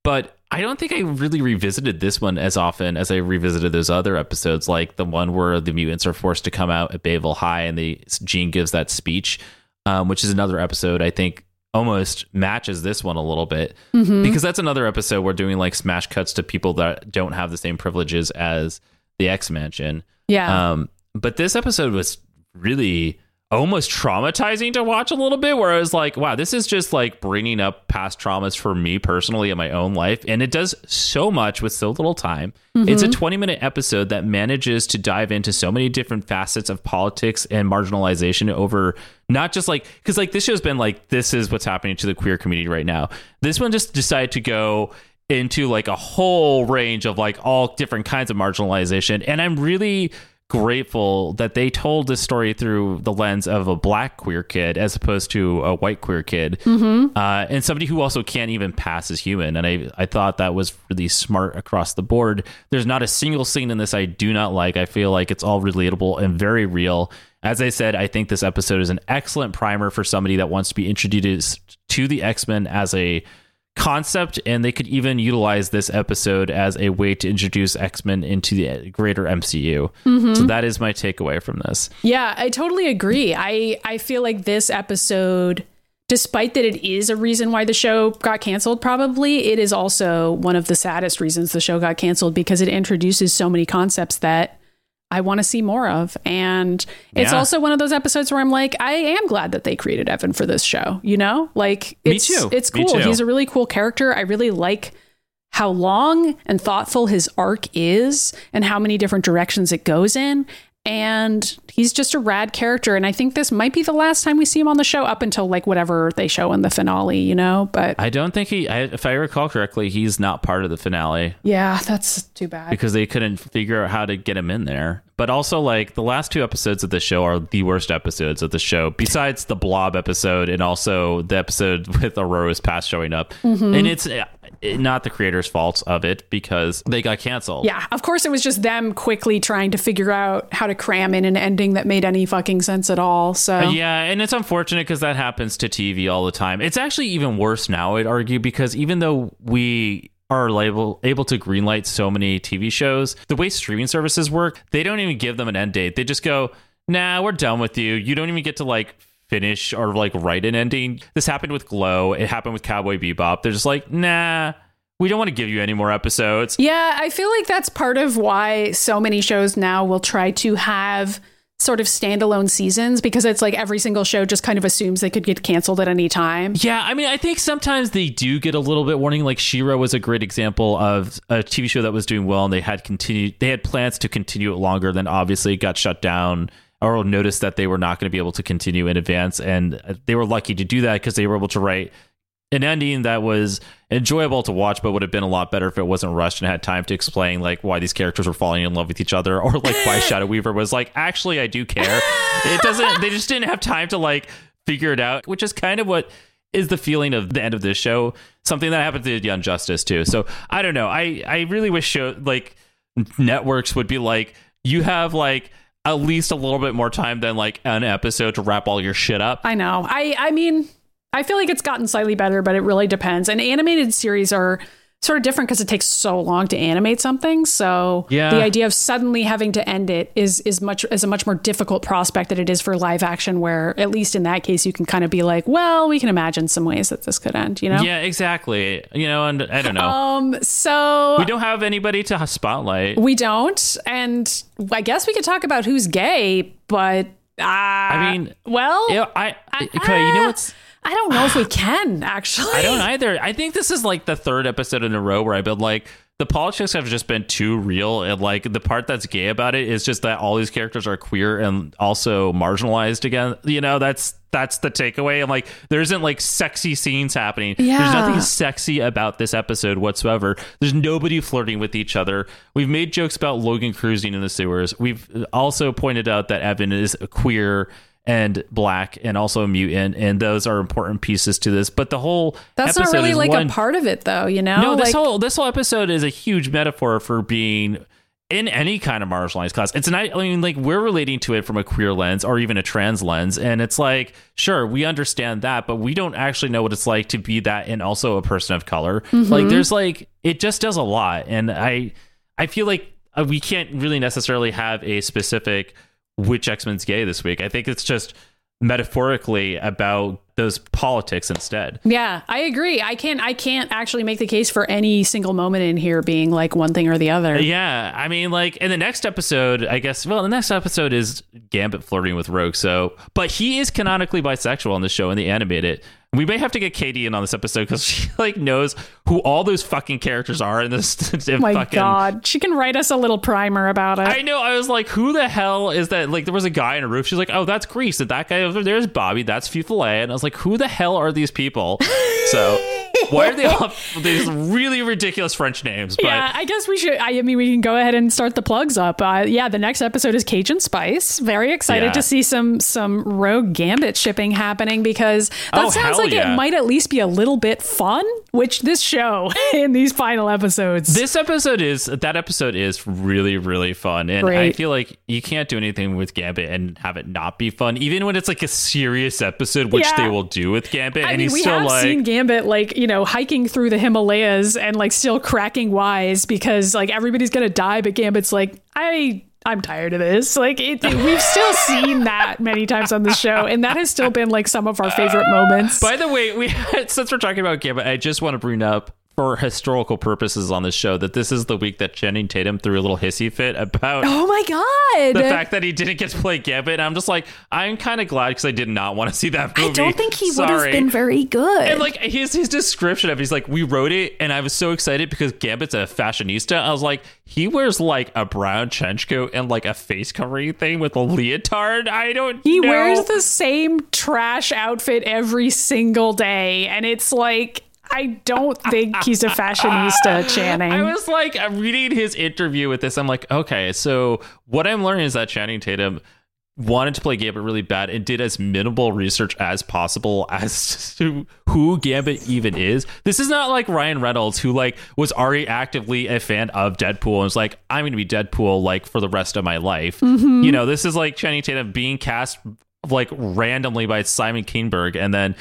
But I don't think I really revisited this one as often as I revisited those other episodes, like the one where the mutants are forced to come out at Bayville High and the Jean gives that speech, um, which is another episode I think almost matches this one a little bit because that's another episode we're doing like smash cuts to people that don't have the same privileges as the X Mansion. Yeah. Um, but this episode was really almost traumatizing to watch a little bit where I was like, wow, this is just like bringing up past traumas for me personally in my own life. And it does so much with so little time. It's a mm-hmm. 20 minute episode that manages to dive into so many different facets of politics and marginalization over not just like, because like this show's been like, this is what's happening to the queer community right now. This one just decided to go into like a whole range of like all different kinds of marginalization. And I'm really grateful that they told this story through the lens of a black queer kid as opposed to a white queer kid. Uh, and somebody who also can't even pass as human. And I, I thought that was really smart across the board. There's not a single scene in this i do not like. I feel like it's all relatable and very real. As i said i think this episode is an excellent primer for somebody that wants to be introduced to the x-men as a concept and they could even utilize this episode as a way to introduce x-men into the greater mcu mm-hmm. so that is my takeaway from this. Yeah, I totally agree. I I feel like this episode despite that it is a reason why the show got canceled probably, it is also one of the saddest reasons the show got canceled because it introduces so many concepts that I want to see more of. And it's Yeah. also one of those episodes where I'm like, I am glad that they created Evan for this show, you know? Like it's it's cool. He's a really cool character. I really like how long and thoughtful his arc is and how many different directions it goes in. And he's just a rad character. And I think this might be the last time we see him on the show up until like whatever they show in the finale, you know? But i don't think he I, if i recall correctly he's not part of the finale yeah, that's too bad. because they couldn't figure out how to get him in there. But also, like the last two episodes of the show are the worst episodes of the show, besides the Blob episode and also the episode *laughs* with Ororo's past showing up. Mm-hmm. And it's uh, not the creators' fault of it because they got canceled. Yeah, of course, it was just them quickly trying to figure out how to cram in an ending that made any fucking sense at all. So, Uh, Yeah, and it's unfortunate because that happens to TV all the time. It's actually even worse now, I'd argue, because even though we are able able to greenlight so many TV shows, the way streaming services work, they don't even give them an end date. They just go, "Nah, we're done with you. You don't even get to like finish or like write an ending." This happened with Glow. It happened with Cowboy Bebop. They're just like, "Nah, we don't want to give you any more episodes." yeah, I feel like that's part of why so many shows now will try to have sort of standalone seasons because it's like every single show just kind of assumes they could get canceled at any time. Yeah, I mean, I think sometimes they do get a little bit warning. Like She-Ra was a great example of a TV show that was doing well, and they had continued. They had plans to continue it longer. Then obviously it got shut down, or noticed that they were not going to be able to continue in advance, and uh, they were lucky to do that because they were able to write an ending that was enjoyable to watch, but would have been a lot better if it wasn't rushed and had time to explain like why these characters were falling in love with each other, or like why *laughs* Shadow Weaver was like, actually, I do care. It doesn't. They just didn't have time to like figure it out, which is kind of what is the feeling of the end of this show. Something that happened to Young Justice too. So I don't know. I I really wish show like networks would be like you have like at least a little bit more time than like an episode to wrap all your shit up. I know. I I mean, I feel like it's gotten slightly better, but it really depends. And animated series are sort of different because it takes so long to animate something. So Yeah. the idea of suddenly having to end it is is much is a much more difficult prospect than it is for live action, where at least in that case you can kind of be like, well, we can imagine some ways that this could end. You know. Yeah, exactly. You know, and I don't know. Um. So we don't have anybody to spotlight. we don't, and I guess we could talk about who's gay, but uh, I mean, well, Yeah, I okay, you know what's I don't know if we can actually. I don't either. I think this is like the third episode in a row where I've been like, the politics have just been too real, and like the part that's gay about it is just that all these characters are queer and also marginalized again. You know, that's that's the takeaway. And like, there isn't like sexy scenes happening. Yeah. There's nothing sexy about this episode whatsoever. There's nobody flirting with each other. We've made jokes about Logan cruising in the sewers. We've also pointed out that Evan is a queer and black and also a mutant and those are important pieces to this but the whole That's not really like one- a part of it, though. You know, no, this like, whole this whole episode is a huge metaphor for being in any kind of marginalized class. It's not. I mean, like we're relating to it from a queer lens or even a trans lens, and it's like, sure, we understand that, but we don't actually know what it's like to be that and also a person of color. Mm-hmm. Like, there's like it just does a lot, and I I feel like uh, we can't really necessarily have a specific which X Men's gay this week. I think it's just metaphorically about those politics instead. Yeah, I agree. I can't I can't actually make the case for any single moment in here being like one thing or the other. Yeah, I mean, like in the next episode, I guess. Well, the next episode is Gambit flirting with Rogue. So, but he is canonically bisexual in the show in the animated. We may have to get Katie in on this episode because *laughs* she like knows who all those fucking characters are in this. *laughs* My fucking, God, she can write us a little primer about it. I know. I was like, who the hell is that? Like, there was a guy in a roof. She's like, oh, that's Grease. And that guy over there is Bobby. That's Filet. And I was like, who the hell are these people? So, why are they *laughs* all these really ridiculous French names? But yeah, I guess we should. I mean, we can go ahead and start the plugs up. Uh, yeah, the next episode is Cajun Spice. Very excited Yeah. to see some some Rogue Gambit shipping happening because that Oh, sounds like yeah. it might at least be a little bit fun. Which this show *laughs* in these final episodes. this episode is that episode is really really fun, and I feel like you can't do anything with Gambit and have it not be fun, even when it's like a serious episode, which Yeah. they will do with Gambit. I and mean, he's we still have like, seen Gambit like you know hiking through the Himalayas and like still cracking wise because like everybody's gonna die, but Gambit's like I. I'm tired of this. Like it, we've still *laughs* seen that many times on the show, and that has still been like some of our favorite moments. By the way, we *laughs* since we're talking about Gambit, I just want to bring up for historical purposes on this show that this is the week that Channing Tatum threw a little hissy fit about oh my god! the fact that he didn't get to play Gambit. And I'm just like, I'm kind of glad because I did not want to see that movie. I don't think he would have been very good. And like his his description of it, he's like, we wrote it, and I was so excited because Gambit's a fashionista. I was like, he wears like a brown trench coat and like a face covering thing with a leotard. I don't. he know. wears the same trash outfit every single day, and it's like I don't think he's a fashionista, *laughs* Channing. I was like, I'm reading his interview with this. I'm like, okay, so what I'm learning is that Channing Tatum wanted to play Gambit really bad and did as minimal research as possible as *laughs* to who Gambit even is. This is not like Ryan Reynolds, who like was already actively a fan of Deadpool and was like, I'm going to be Deadpool like for the rest of my life. Mm-hmm. You know, this is like Channing Tatum being cast like randomly by Simon Kinberg and then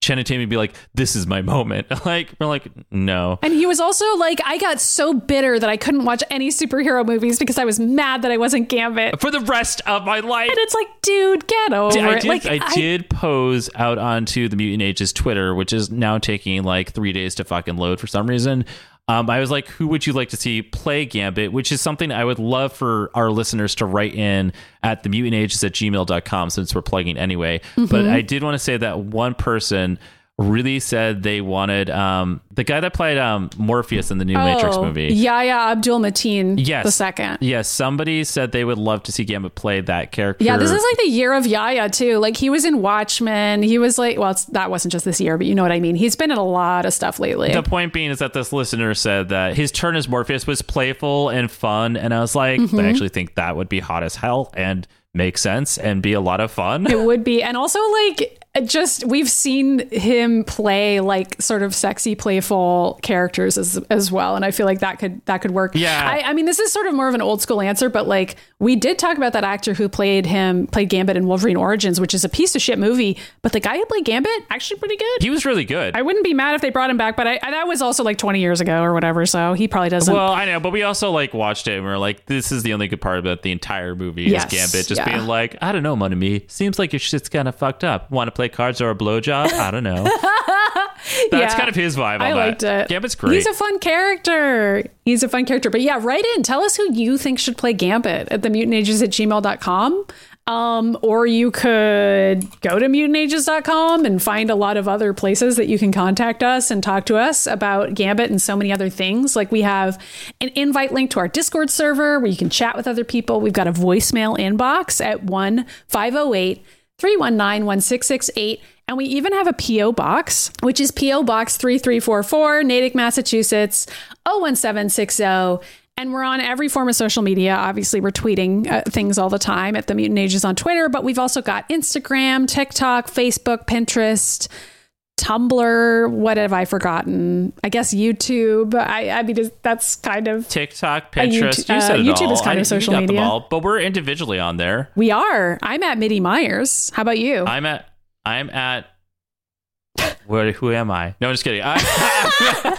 Channing Tatum would be like, "This is my moment." *laughs* Like we're like, no. And he was also like, I got so bitter that I couldn't watch any superhero movies because I was mad that I wasn't Gambit. for the rest of my life. And it's like, dude, get over I it. did, like, I did pose out onto the Mutant Ages Twitter, which is now taking like three days to fucking load for some reason. Um, I was like, who would you like to see play Gambit? Which is something I would love for our listeners to write in at the mutant ages at gmail.com since we're plugging anyway. Mm-hmm. But I did want to say that one person really said they wanted um, the guy that played um, Morpheus in the new Matrix Oh, movie. Yahya Abdul Mateen. Yes. The second. Yes, somebody said they would love to see Gambit play that character. Yeah, this is like the year of Yahya too. Like he was in Watchmen. He was like, well, it's, that wasn't just this year, but you know what I mean. He's been in a lot of stuff lately. The point being is that this listener said that his turn as Morpheus was playful and fun, and I was like, Mm-hmm. I actually think that would be hot as hell and make sense and be a lot of fun. it *laughs* would be, and also like just we've seen him play like sort of sexy, playful characters as as well, and I feel like that could that could work. Yeah. I, I mean, this is sort of more of an old school answer, but like we did talk about that actor who played him played Gambit in Wolverine Origins, which is a piece of shit movie, but the guy who played Gambit actually pretty good. He was really good. I wouldn't be mad if they brought him back, but I, I, that was also like 20 years ago or whatever, so he probably doesn't. well, I know, but we also like watched it and we are like, this is the only good part about the entire movie Yes, is Gambit just yeah. being like, I don't know, money me. Seems like your shit's kind of fucked up. Want to play cards or a blowjob? I don't know. *laughs* That's Yeah. kind of his vibe. I that. liked it. Gambit's great. He's a fun character. He's a fun character. But yeah, write in. Tell us who you think should play Gambit at the mutanages at gmail.com. Um, or you could go to mutantages.com and find a lot of other places that you can contact us and talk to us about Gambit and so many other things. Like we have an invite link to our Discord server where you can chat with other people. We've got a voicemail inbox at 1 508 319 1668. And we even have a P.O. box, which is P.O. Box 3344, Natick, Massachusetts, 01760. And we're on every form of social media. Obviously, we're tweeting uh, things all the time at the Mutant Ages on Twitter, but we've also got Instagram, TikTok, Facebook, Pinterest, Tumblr. What have I forgotten? I guess YouTube. I, I mean, that's kind of. TikTok, Pinterest, YouTube- you uh, it YouTube is kind I- of social you media. all, but we're individually on there. We are. I'm at Midi Myers. How about you? I'm at. I'm at. Where? Who am I? No, I'm just kidding. I, *laughs*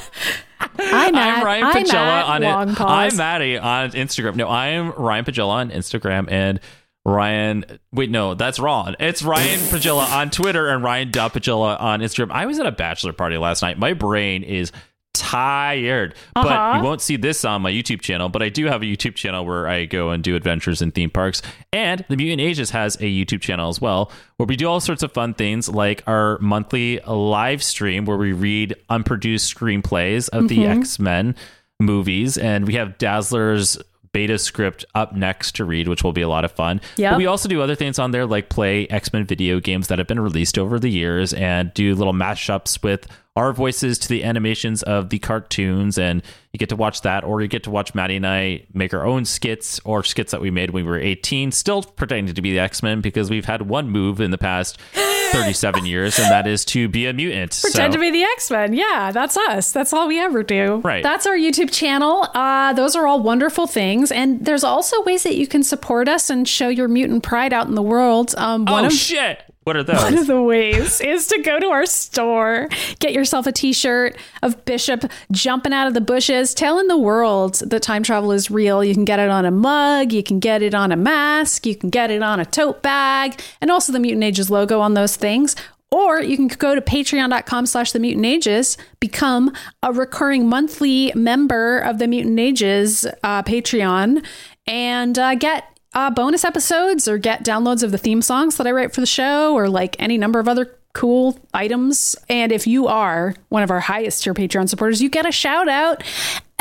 I'm at, I'm Ryan I'm Pagella on it. I'm Maddie on Instagram. No, I am Ryan Pagella on Instagram, and Ryan. Wait, no, that's wrong. It's Ryan Pagella on Twitter and Ryan Pagella on Instagram. I was at a bachelor party last night. My brain is tired, but Uh-huh. you won't see this on my YouTube channel. But I do have a YouTube channel where I go and do adventures in theme parks. And the Mutant Ages has a YouTube channel as well, where we do all sorts of fun things like our monthly live stream where we read unproduced screenplays of the X Men movies, and we have Dazzler's beta script up next to read, which will be a lot of fun. Yeah. But we also do other things on there like play X Men video games that have been released over the years and do little mashups with our voices to the animations of the cartoons. And you get to watch that, or you get to watch Maddie and I make our own skits or skits that we made when we were 18, still pretending to be the X Men because we've had one move in the past *gasps* 37 years, and that is to be a mutant. Pretend So- to be the X Men. Yeah, that's us. That's all we ever do. Right. That's our YouTube channel. Uh, those are all wonderful things. And there's also ways that you can support us and show your mutant pride out in the world. Um, one oh, of shit. What are those? One of the ways is to go to our store, get yourself a t shirt of Bishop jumping out of the bushes, telling the world that time travel is real. You can get it on a mug, you can get it on a mask, you can get it on a tote bag, and also the Mutant Ages logo on those things. Or you can go to patreon.com slash the mutant ages, become a recurring monthly member of the Mutant Ages uh, Patreon, and uh, get uh, bonus episodes or get downloads of the theme songs that I write for the show or like any number of other cool items. And if you are one of our highest tier Patreon supporters, you get a shout out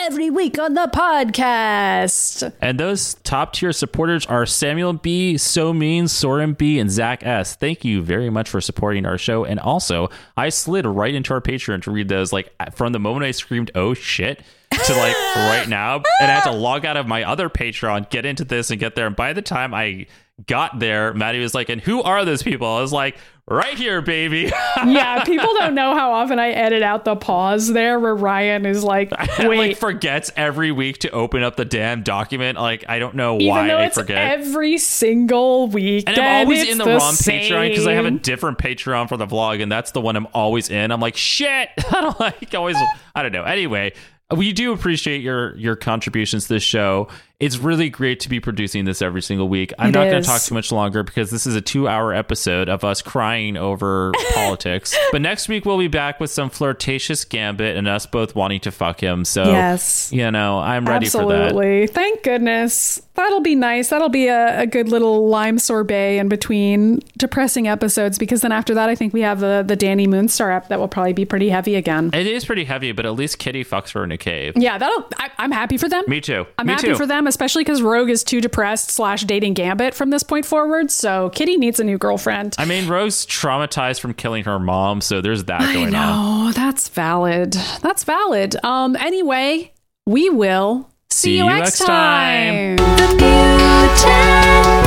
every week on the podcast. And those top tier supporters are Samuel B, So Mean, Soren B, and Zach S. Thank you very much for supporting our show. And also, I slid right into our Patreon to read those like from the moment I screamed, oh shit, to like right *laughs* now. And I had to log out of my other Patreon, get into this, and get there. And by the time I got there, Maddie was like, and who are those people? I was like, right here, baby. *laughs* yeah, people don't know how often I edit out the pause there where Ryan is like, *laughs* wait. like forgets every week to open up the damn document. Like I don't know why I forget. every single week, And I'm always in the, wrong same. Patreon because I have a different Patreon for the vlog, and that's the one I'm always in. I'm like, shit. I don't like always. I don't know. Anyway, we do appreciate your your contributions to this show. It's really great to be producing this every single week. I'm It not going to talk too much longer because this is a two hour episode of us crying over *laughs* politics. But next week we'll be back with some flirtatious gambit and us both wanting to fuck him. So Yes. you know, I'm ready for that. Absolutely. Thank goodness. That'll be nice. That'll be a, a good little lime sorbet in between depressing episodes because then after that, I think we have the, the Dani Moonstar app that will probably be pretty heavy again. It is pretty heavy, but at least Kitty fucks her in a cave. Yeah, that'll. I, I'm happy for them. Me too. I'm Me happy too. for them, especially because Rogue is too depressed slash dating Gambit from this point forward. So Kitty needs a new girlfriend. I mean, Rose traumatized from killing her mom, so there's that going on. Oh, that's valid. That's valid. Um. Anyway, we will see, See you you next next time. time. The mutant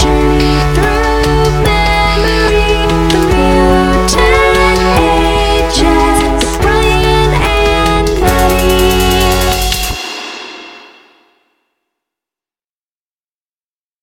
ages.